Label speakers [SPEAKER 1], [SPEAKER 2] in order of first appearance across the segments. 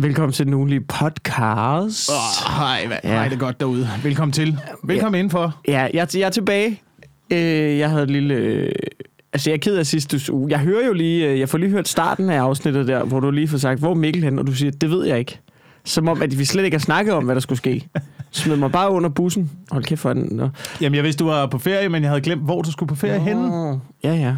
[SPEAKER 1] Velkommen til den ugenlige podcast.
[SPEAKER 2] Oh, hej, hvad,
[SPEAKER 1] Ja.
[SPEAKER 2] hej, det godt derude. Velkommen til. Velkommen ja. indenfor.
[SPEAKER 1] Ja, jeg, jeg er tilbage. Øh, jeg havde et lille... Øh, altså, jeg er ked af sidste uge. Jeg hører jo lige... Øh, jeg får lige hørt starten af afsnittet der, hvor du lige får sagt, hvor er Mikkel hen? Og du siger, det ved jeg ikke. Som om, at vi slet ikke har snakket om, hvad der skulle ske. Smid mig bare under bussen. Hold kæft for den. Nå.
[SPEAKER 2] Jamen, jeg vidste, du var på ferie, men jeg havde glemt, hvor du skulle på ferie henne.
[SPEAKER 1] Nå, Ja, ja.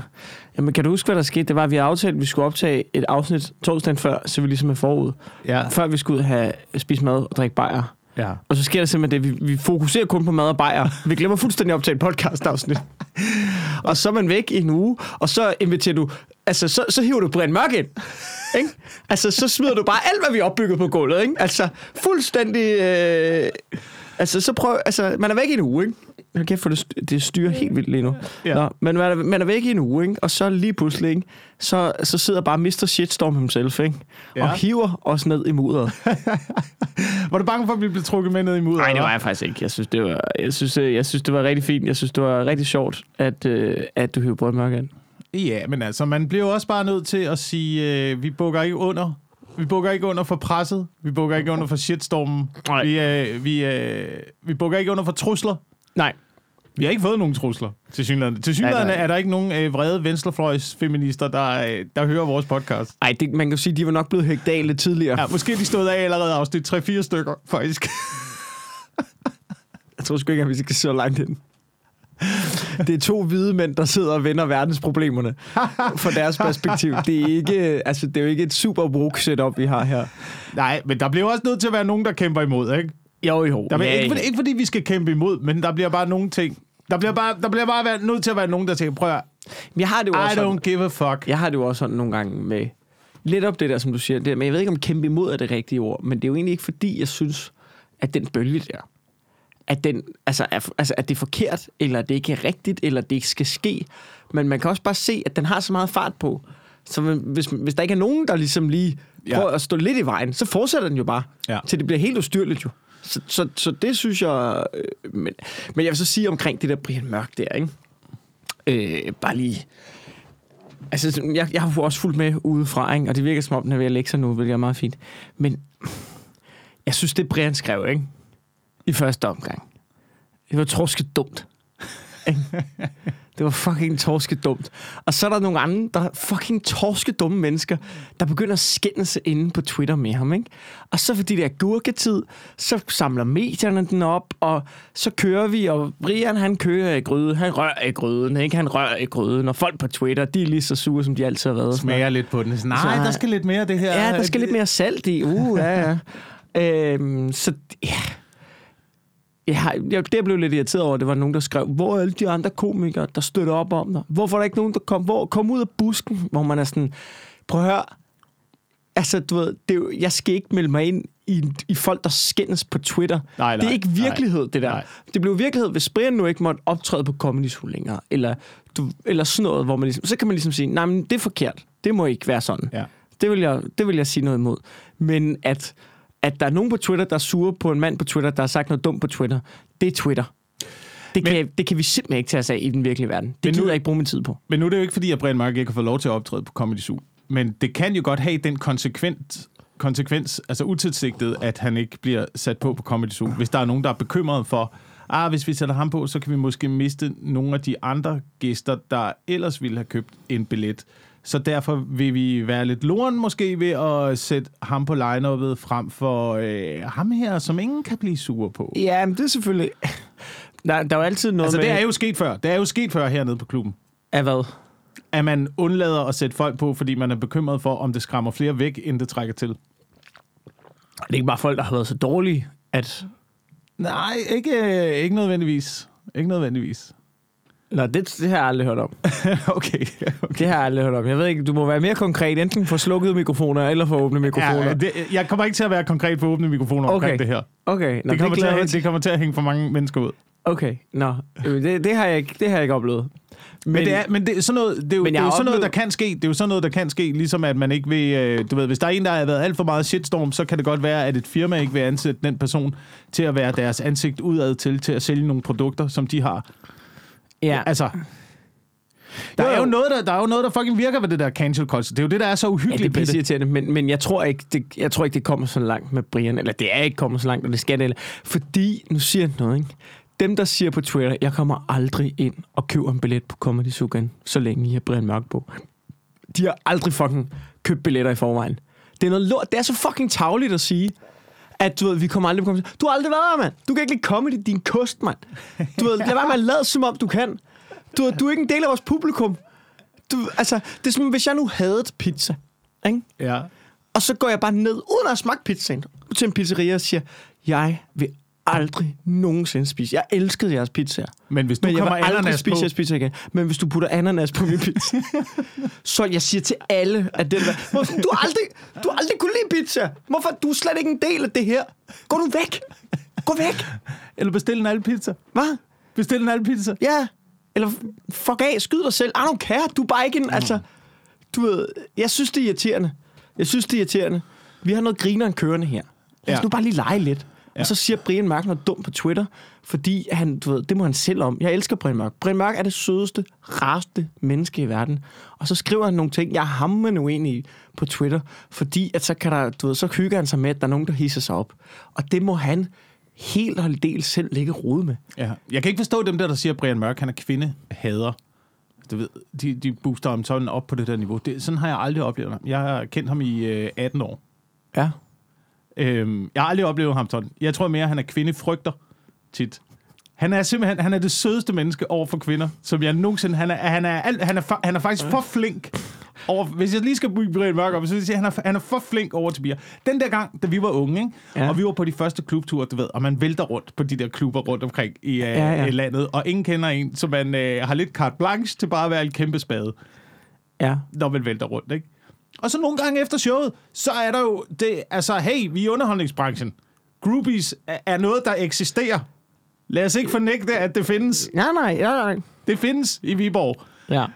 [SPEAKER 1] Jamen, kan du huske, hvad der skete? Det var, at vi aftalte, at vi skulle optage et afsnit torsdagen før, så vi ligesom er forud.
[SPEAKER 2] Ja.
[SPEAKER 1] Før vi skulle ud have spist mad og drikke bajer.
[SPEAKER 2] Ja.
[SPEAKER 1] Og så sker der simpelthen det, vi, vi fokuserer kun på mad og bajer. Vi glemmer fuldstændig at optage et podcast-afsnit. og så er man væk i en uge, og så inviterer du... Altså, så, så hiver du Brian Mørk ind. Ikke? Altså, så smider du bare alt, hvad vi har opbygget på gulvet. Ikke? Altså, fuldstændig... Øh, altså, så prøv... Altså, man er væk i en uge, ikke? Hold kæft, for det, det styrer helt vildt lige nu.
[SPEAKER 2] Ja.
[SPEAKER 1] Nå, men man er, man er væk i en uge, ikke? Og så lige pludselig, ikke? Så, så sidder bare Mr. Shitstorm himself, ikke?
[SPEAKER 2] Ja.
[SPEAKER 1] Og hiver os ned i mudderet.
[SPEAKER 2] Var du bange for, at vi blev trukket med ned i mudderet?
[SPEAKER 1] Nej, det var jeg faktisk ikke. Jeg synes, det var, jeg synes, øh, jeg synes, det var rigtig fint. Jeg synes, det var rigtig sjovt, at, øh, at du hævde Brød Mørk ind.
[SPEAKER 2] Ja, men altså, man bliver også bare nødt til at sige, øh, vi bukker ikke under. Vi bukker ikke under for presset. Vi bukker ikke under for shitstormen.
[SPEAKER 1] Nej.
[SPEAKER 2] Vi, øh, vi, øh, vi bukker ikke under for trusler.
[SPEAKER 1] Nej.
[SPEAKER 2] Vi har ikke fået nogen trusler til synligheden. Til synligheden
[SPEAKER 1] Nej, nej.
[SPEAKER 2] er der ikke nogen øh, vrede venstrefløjsfeminister, der, øh, der hører vores podcast.
[SPEAKER 1] Ej, det, man kan jo sige, de var nok blevet hægt af lidt tidligere.
[SPEAKER 2] Ja, måske de stod af allerede afsnit 3-4 stykker, faktisk.
[SPEAKER 1] Jeg tror sgu ikke, at vi skal så langt ind. Det er to hvide mænd, der sidder og vender verdensproblemerne fra deres perspektiv. Det er, ikke, altså, det er jo ikke et super woke setup, vi har her.
[SPEAKER 2] Nej, men der bliver også nødt til at være nogen, der kæmper imod, ikke?
[SPEAKER 1] Jo, jo.
[SPEAKER 2] Der bliver,
[SPEAKER 1] ja,
[SPEAKER 2] ikke, fordi, ikke fordi vi skal kæmpe imod, men der bliver bare nogle ting. Der bliver bare, der bliver bare være, nødt til at være nogen, der tænker, prøv at,
[SPEAKER 1] jeg har det jo
[SPEAKER 2] I
[SPEAKER 1] også sådan,
[SPEAKER 2] don't give a fuck.
[SPEAKER 1] jeg har det jo også sådan nogle gange med lidt op det der, som du siger. Det, men jeg ved ikke, om kæmpe imod er det rigtige ord, men det er jo egentlig ikke fordi, jeg synes, at den bølge der, at, den, altså, er, altså, at det er forkert, eller at det ikke er rigtigt, eller at det ikke skal ske. Men man kan også bare se, at den har så meget fart på. Så hvis, hvis der ikke er nogen, der ligesom lige
[SPEAKER 2] Ja.
[SPEAKER 1] prøver at stå lidt i vejen, så fortsætter den jo bare,
[SPEAKER 2] Ja.
[SPEAKER 1] til det bliver helt ustyrligt jo. Så, så, så det synes jeg... Øh, men, men jeg vil så sige omkring det der Brian Mørk der, ikke? Øh, bare lige... Altså, jeg, jeg har jo også fulgt med udefra, ikke? og det virker som om, den er ved at lægge sig nu, hvilket er meget fint. Men jeg synes, det Brian skrev, ikke? I første omgang. Det var torske dumt. Det var fucking torske dumt. Og så er der nogle andre, der er fucking torske dumme mennesker, der begynder at skændes inde på Twitter med ham. Ikke? Og så fordi det er gurketid, så samler medierne den op, og så kører vi, og Brian han kører i gryden, han rører i gryden, ikke? han rører i gryden, og folk på Twitter, de er lige så sure, som de altid har været.
[SPEAKER 2] Smager lidt på den. Så, Nej, der skal lidt mere af det her.
[SPEAKER 1] Ja, der skal lidt mere salt i. Uh, ja, ja. øhm, så ja. Jeg, har, jeg, det jeg blev lidt irriteret over, det var nogen, der skrev, hvor er alle de andre komikere, der støtter op om dig? Hvorfor er der ikke nogen, der kom, hvor, kom ud af busken, hvor man er sådan, prøv at høre, altså du ved, det er jo, jeg skal ikke melde mig ind i, i folk, der skændes på Twitter.
[SPEAKER 2] Nej,
[SPEAKER 1] det er
[SPEAKER 2] nej,
[SPEAKER 1] ikke virkelighed, det der.
[SPEAKER 2] nej.
[SPEAKER 1] Det blev virkelighed, hvis Brian nu ikke måtte optræde på Comedy Zoo længere, eller, du, eller sådan noget, hvor man ligesom, så kan man ligesom sige, nej, men det er forkert. Det må ikke være sådan.
[SPEAKER 2] Ja.
[SPEAKER 1] Det vil jeg, det vil jeg sige noget imod. Men at, at der er nogen på Twitter, der er sure på en mand på Twitter, der har sagt noget dumt på Twitter, det er Twitter. Det kan,
[SPEAKER 2] Men-
[SPEAKER 1] det kan vi simpelthen ikke tage os af i den virkelige verden. Det
[SPEAKER 2] nu-
[SPEAKER 1] gider jeg ikke bruge min tid på.
[SPEAKER 2] Men nu er det jo ikke, fordi at Brian Mørk ikke har fået lov til at optræde på Comedy Zoo. Men det kan jo godt have den konsekvent, konsekvens, altså utilsigtet, at han ikke bliver sat på på Comedy Zoo. Hvis der er nogen, der er bekymret for, ah, hvis vi sætter ham på, så kan vi måske miste nogle af de andre gæster, der ellers ville have købt en billet. Så derfor vil vi være lidt loren måske ved at sætte ham på line frem for øh, ham her, som ingen kan blive sure på.
[SPEAKER 1] Ja, men det er selvfølgelig... Der, der er jo altid noget
[SPEAKER 2] Altså,
[SPEAKER 1] med...
[SPEAKER 2] det er jo sket før. Det er jo sket før hernede på klubben.
[SPEAKER 1] Af hvad?
[SPEAKER 2] at man undlader at sætte folk på, fordi man er bekymret for, om det skræmmer flere væk, end det trækker til.
[SPEAKER 1] Det er ikke bare folk, der har været så dårlige, at...
[SPEAKER 2] Nej, ikke, ikke nødvendigvis. Ikke nødvendigvis.
[SPEAKER 1] Nå, det, det har jeg aldrig hørt om.
[SPEAKER 2] okay. okay.
[SPEAKER 1] Det har jeg aldrig hørt om. Jeg ved ikke, du må være mere konkret, enten for slukkede mikrofoner, eller for åbne mikrofoner.
[SPEAKER 2] Ja, det, jeg kommer ikke til at være konkret på åbne mikrofoner okay. omkring det her.
[SPEAKER 1] Okay, nå,
[SPEAKER 2] Det kommer, til
[SPEAKER 1] jeg mig
[SPEAKER 2] at, det kommer til at hænge for mange mennesker ud.
[SPEAKER 1] Okay, nå. Øh, Det, det, har jeg ikke, det har jeg ikke oplevet.
[SPEAKER 2] Men, men det er, men det er sådan noget, det er jo, det er jo
[SPEAKER 1] har
[SPEAKER 2] sådan noget, der
[SPEAKER 1] oplevet-
[SPEAKER 2] kan ske. Det er jo sådan noget, der kan ske, ligesom at man ikke vil, øh, du ved, hvis der er en, der har været alt for meget shitstorm, så kan det godt være, at et firma ikke vil ansætte den person til at være deres ansigt udad til, til at sælge nogle produkter, som de har.
[SPEAKER 1] Ja,
[SPEAKER 2] Altså, Der
[SPEAKER 1] Jo,
[SPEAKER 2] er,
[SPEAKER 1] jo.
[SPEAKER 2] noget, der, der er jo noget, der fucking virker ved det der cancel culture. Det er jo det, der er så
[SPEAKER 1] Ja,
[SPEAKER 2] uhyggeligt
[SPEAKER 1] det er
[SPEAKER 2] det.
[SPEAKER 1] men, men jeg, tror ikke, det, jeg tror ikke, det kommer så langt med Brian. Eller det er ikke kommet så langt, og det skal det heller. Fordi, nu siger jeg noget, ikke? Dem, der siger på Twitter, jeg kommer aldrig ind og køber en billet på Comedy igen, så længe I har Brian Mørk på. De har aldrig fucking købt billetter i forvejen. Det er noget lort. Det er så fucking tavligt at sige, at du ved, vi kommer aldrig på Comedy. Du har aldrig været her, mand. Du kan ikke lide comedy, din kost, mand. Du ved, lad være med at lade som om, du kan. Du, du er ikke en del af vores publikum. Du, altså, det er som, hvis jeg nu havde pizza, ikke?
[SPEAKER 2] Ja.
[SPEAKER 1] Og så går jeg bare ned, uden at smagt pizzaen, til en pizzeria og siger, jeg vil aldrig nogensinde spise. Jeg elskede jeres pizzaer.
[SPEAKER 2] Men hvis du
[SPEAKER 1] Men jeg vil
[SPEAKER 2] kommer
[SPEAKER 1] aldrig
[SPEAKER 2] ananas
[SPEAKER 1] spise
[SPEAKER 2] på...
[SPEAKER 1] jeres pizza igen. Men hvis du putter ananas på min pizza, så jeg siger til alle, at den der, "Hvorfor- du har aldrig, du aldrig kunne lide pizza. Hvorfor? Du er slet ikke en del af det her. Gå nu væk. Gå væk.
[SPEAKER 2] Eller bestil en alle pizza.
[SPEAKER 1] Hvad?
[SPEAKER 2] Bestil en alle pizza.
[SPEAKER 1] Ja. Eller fuck af, skyd dig selv. I don't care. Du er bare ikke en, altså... Du ved, jeg synes, det er irriterende. Jeg synes, det er irriterende. Vi har noget grineren kørende her. Lad os
[SPEAKER 2] Ja.
[SPEAKER 1] nu bare lige lege lidt.
[SPEAKER 2] Ja.
[SPEAKER 1] Og så siger Brian Mørk noget dumt på Twitter, fordi han, du ved, det må han selv om. Jeg elsker Brian Mørk. Brian Mørk er det sødeste, rareste menneske i verden. Og så skriver han nogle ting, jeg er hammerende uenig i på Twitter, fordi at så, kan der, du ved, så hygger han sig med, at der er nogen, der hisser sig op. Og det må han helt og del selv ligge rode med.
[SPEAKER 2] Ja. Jeg kan ikke forstå dem der, der siger, at Brian Mørk, han er kvinde, hader. Du ved, de, de booster ham sådan op på det der niveau. Det, sådan har jeg aldrig oplevet ham. Jeg har kendt ham i øh, 18 år.
[SPEAKER 1] Ja.
[SPEAKER 2] Øhm, jeg har aldrig oplevet ham sådan. Jeg tror mere, at han er kvindefrygter tit. Han er simpelthen han er det sødeste menneske over for kvinder, som jeg nogensinde... Han er, han er, alt, han er, fa- han er faktisk for flink over, hvis jeg lige skal bygge Brian Mørk op, så vil jeg sige, at han er, han er for flink over til bier. Den der gang, da vi var unge, ikke?
[SPEAKER 1] Ja.
[SPEAKER 2] og vi var på de første klubture, du ved, og man vælter rundt på de der klubber rundt omkring i, uh,
[SPEAKER 1] Ja,
[SPEAKER 2] ja, landet, og ingen kender en, så man uh, har lidt carte blanche til bare at være en kæmpe spade
[SPEAKER 1] Ja.
[SPEAKER 2] når man vælter rundt, ikke? Og så nogle gange efter showet, så er der jo det, altså, hey, vi er i underholdningsbranchen. Groupies er, noget, der eksisterer. Lad os ikke fornægte, at det findes.
[SPEAKER 1] Nej, nej, nej, nej.
[SPEAKER 2] Det findes i Viborg
[SPEAKER 1] Ja.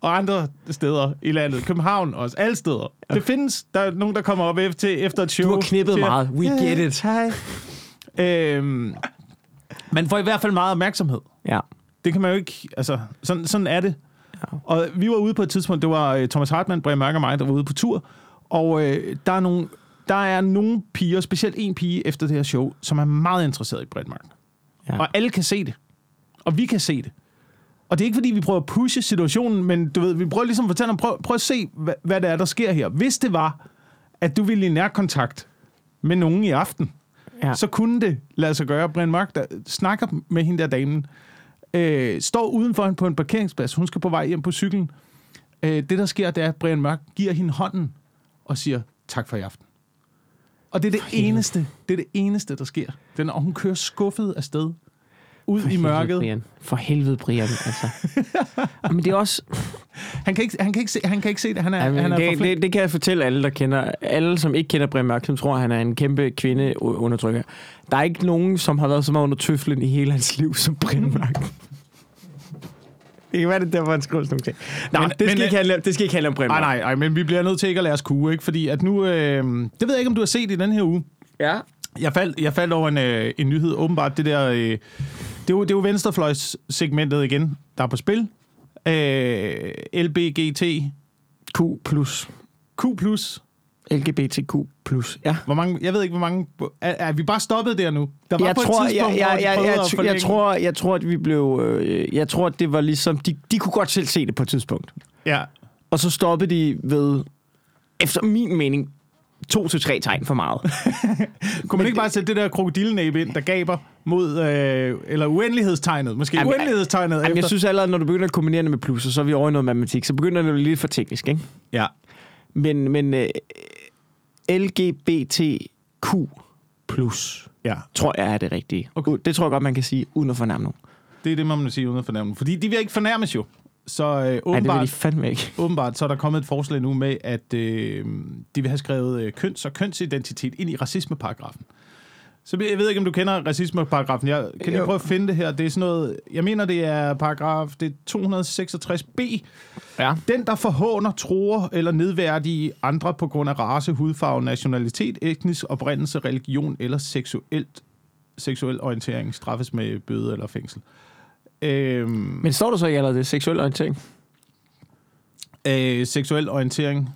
[SPEAKER 2] og andre steder i landet. København også, alle steder. Det findes. Der er nogen, der kommer op efter, efter et show.
[SPEAKER 1] Du har knippet
[SPEAKER 2] siger,
[SPEAKER 1] meget. We get it.
[SPEAKER 2] Hej. Øhm, man får i hvert fald meget opmærksomhed.
[SPEAKER 1] Ja.
[SPEAKER 2] Det kan man jo ikke, altså, sådan, sådan er det. Og vi var ude på et tidspunkt, det var øh, Thomas Hartmann, Brian Mørk og mig, der var ude på tur, og øh, der, er nogle, der er nogle piger, specielt en pige efter det her show, som er meget interesseret i Brian Mørk.
[SPEAKER 1] Ja.
[SPEAKER 2] Og alle kan se det. Og vi kan se det. Og det er ikke, fordi vi prøver at pushe situationen, men du ved, vi prøver ligesom at fortælle dem, prøv, prøv at se, hvad, hvad det er, der sker her. Hvis det var, at du ville i nærkontakt med nogen i aften,
[SPEAKER 1] Ja.
[SPEAKER 2] så kunne det lade sig gøre. Brian Mørk, der snakker med hende der damen, øh, står udenfor hende på en parkeringsplads. Hun skal på vej hjem på cyklen. Øh, det, der sker, det er, at Brian Mørk giver hende hånden og siger, tak for i aften. Og det er det eneste, det er det eneste, der sker. Den, og hun kører skuffet afsted ud
[SPEAKER 1] For
[SPEAKER 2] i
[SPEAKER 1] helvede,
[SPEAKER 2] mørket.
[SPEAKER 1] Brian. For helvede, Brian, altså. Men det er også...
[SPEAKER 2] Han kan, ikke, han, kan ikke se, han kan ikke se det. Han er,
[SPEAKER 1] Ja,
[SPEAKER 2] han er
[SPEAKER 1] det, det, det, kan jeg fortælle alle, der kender... Alle, som ikke kender Brian Mørk, som tror, han er en kæmpe kvindeundertrykker. Der er ikke nogen, som har været så meget under tøflen i hele hans liv, som Brian Mørk. Det kan være, det er derfor, han skriver sådan nogle ting. Nå,
[SPEAKER 2] Men-
[SPEAKER 1] det, skal
[SPEAKER 2] men-
[SPEAKER 1] ikke handle, det skal ikke handle om Brian
[SPEAKER 2] Nej,
[SPEAKER 1] Mørk.
[SPEAKER 2] nej, nej, men vi bliver nødt til ikke at lade os kue, ikke? Fordi at nu... Øh, det ved jeg ikke, om du har set i den her uge.
[SPEAKER 1] Ja.
[SPEAKER 2] Jeg faldt, jeg faldt over en, øh, en nyhed, åbenbart det der... Øh, det, er jo, det er jo venstrefløjssegmentet igen, der er på spil. Øh, LBGT,
[SPEAKER 1] Q plus.
[SPEAKER 2] Q+.
[SPEAKER 1] LGBTQ plus. Ja.
[SPEAKER 2] Hvor mange, jeg ved ikke, hvor mange... Er, er vi bare stoppet der nu? Der var
[SPEAKER 1] jeg
[SPEAKER 2] på et
[SPEAKER 1] tror, jeg,
[SPEAKER 2] tidspunkt,
[SPEAKER 1] jeg, jeg, jeg, jeg, jeg, tror, jeg tror, at vi blev... Øh, jeg tror, at det var ligesom... De, de kunne godt selv se det på et tidspunkt.
[SPEAKER 2] Ja,
[SPEAKER 1] Og så stoppede de ved, efter min mening, to til tre tegn for meget.
[SPEAKER 2] kunne man ikke bare sætte det der krokodillenæb ind, der gaber mod... Øh, eller uendelighedstegnet. Måske
[SPEAKER 1] Jamen,
[SPEAKER 2] uendelighedstegnet
[SPEAKER 1] Jamen,
[SPEAKER 2] efter...
[SPEAKER 1] jeg synes allerede, når du begynder at kombinere det med plusser, så er vi over i noget matematik. Så begynder det at blive lidt for teknisk, ikke?
[SPEAKER 2] Ja.
[SPEAKER 1] Men, men øh, LGBTQ plus,
[SPEAKER 2] ja,
[SPEAKER 1] tror jeg er det rigtige.
[SPEAKER 2] Okay.
[SPEAKER 1] Det tror jeg godt, man kan sige, uden at fornærme nogen.
[SPEAKER 2] det er det, man må sige uden at fornærme. Fordi de vil ikke fornærmes jo. Så øh,
[SPEAKER 1] Ja, det vil
[SPEAKER 2] åbenbart...
[SPEAKER 1] de fandme ikke.
[SPEAKER 2] Åbenbart så er der kommet et forslag nu med, at øh, de vil have skrevet øh, køns- og kønsidentitet ind i racismeparagrafen. Så jeg ved ikke, om du kender racismeparagrafen. Jeg kan lige prøve at finde det her. Det er sådan noget, jeg mener, det er paragraf det er 266b.
[SPEAKER 1] Ja.
[SPEAKER 2] Den, der forhåner, tror eller nedværdige andre på grund af race, hudfarve, nationalitet, etnisk oprindelse, religion eller seksuelt, seksuel orientering, straffes med bøde eller fængsel. Øhm,
[SPEAKER 1] Men står der så i allerede det seksuel orientering?
[SPEAKER 2] Øh, seksuel orientering.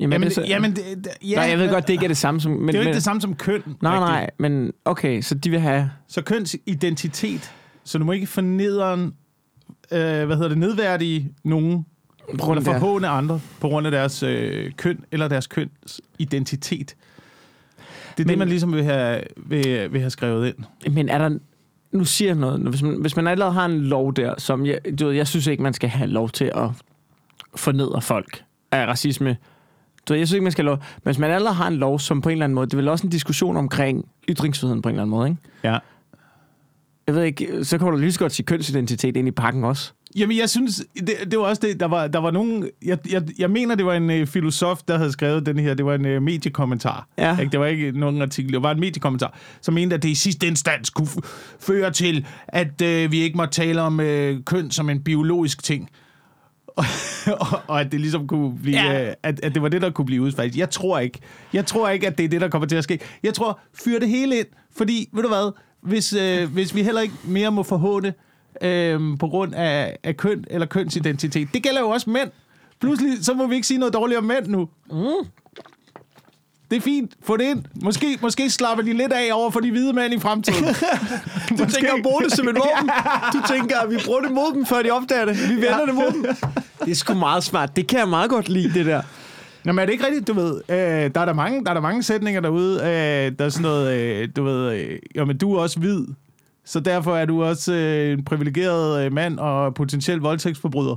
[SPEAKER 1] Jamen,
[SPEAKER 2] Jamen,
[SPEAKER 1] det, så,
[SPEAKER 2] jamen det, det, ja,
[SPEAKER 1] nej, jeg ved godt, det ikke er det samme som... Men,
[SPEAKER 2] det er jo ikke
[SPEAKER 1] men,
[SPEAKER 2] det samme som køn.
[SPEAKER 1] Nej,
[SPEAKER 2] rigtigt.
[SPEAKER 1] nej, men okay, så de vil have...
[SPEAKER 2] Så kønsidentitet. Så du må ikke fornedre, øh, hvad hedder det, nedværdige nogen,
[SPEAKER 1] På grund af
[SPEAKER 2] forhåne andre, på grund af deres øh, køn eller deres køns identitet. Det er Men- det, man ligesom vil have, vil, vil have skrevet ind.
[SPEAKER 1] Men er der... Nu siger jeg noget. Hvis man, hvis man allerede har en lov der, som... Jeg, du ved, jeg synes ikke, man skal have lov til at fornedre folk af racisme. Du ved, jeg synes ikke, man skal lov... Men hvis man allerede har en lov, som på en eller anden måde... Det er vel også en diskussion omkring ytringsfriheden på en eller anden måde, ikke?
[SPEAKER 2] Ja.
[SPEAKER 1] Jeg ved ikke, så kan du lige så godt sige kønsidentitet ind i pakken også.
[SPEAKER 2] Jamen, jeg synes, det, det var også det, der var, der var nogen, jeg, jeg, jeg mener, det var en øh, filosof, der havde skrevet den her, det var en øh, mediekommentar.
[SPEAKER 1] Ja.
[SPEAKER 2] Ikke? Det var ikke nogen artikel, det var en mediekommentar, som mente, at det i sidste instans kunne føre til, at øh, vi ikke må tale om øh, køn som en biologisk ting. og, og at det ligesom kunne blive,
[SPEAKER 1] ja.
[SPEAKER 2] øh, at, at det var det, der kunne blive udfaldet. Jeg tror ikke. Jeg tror ikke, at det er det, der kommer til at ske. Jeg tror, fyr det hele ind, fordi, ved du hvad, hvis, øh, hvis vi heller ikke mere må forhåne øh, på grund af, af køn eller kønsidentitet, det gælder jo også mænd. Pludselig, så må vi ikke sige noget dårligt om mænd nu. Mm. Det er fint. Få det ind. Måske, måske slapper de lidt af over for de hvide mænd i fremtiden.
[SPEAKER 1] Du tænker at bruge det som et våben. Du tænker, at vi bruger det mod dem, før de opdager det. Vi vender det mod dem. Det er sgu meget smart. Det kan jeg meget godt lide, det der.
[SPEAKER 2] Nå, men er det ikke rigtigt, du ved? Øh, der, er der, mange, der er der mange sætninger derude, øh, der er sådan noget, øh, du ved, øh, jamen du er også hvid, så derfor er du også øh, en privilegeret øh, mand og potentiel voldtægtsforbryder.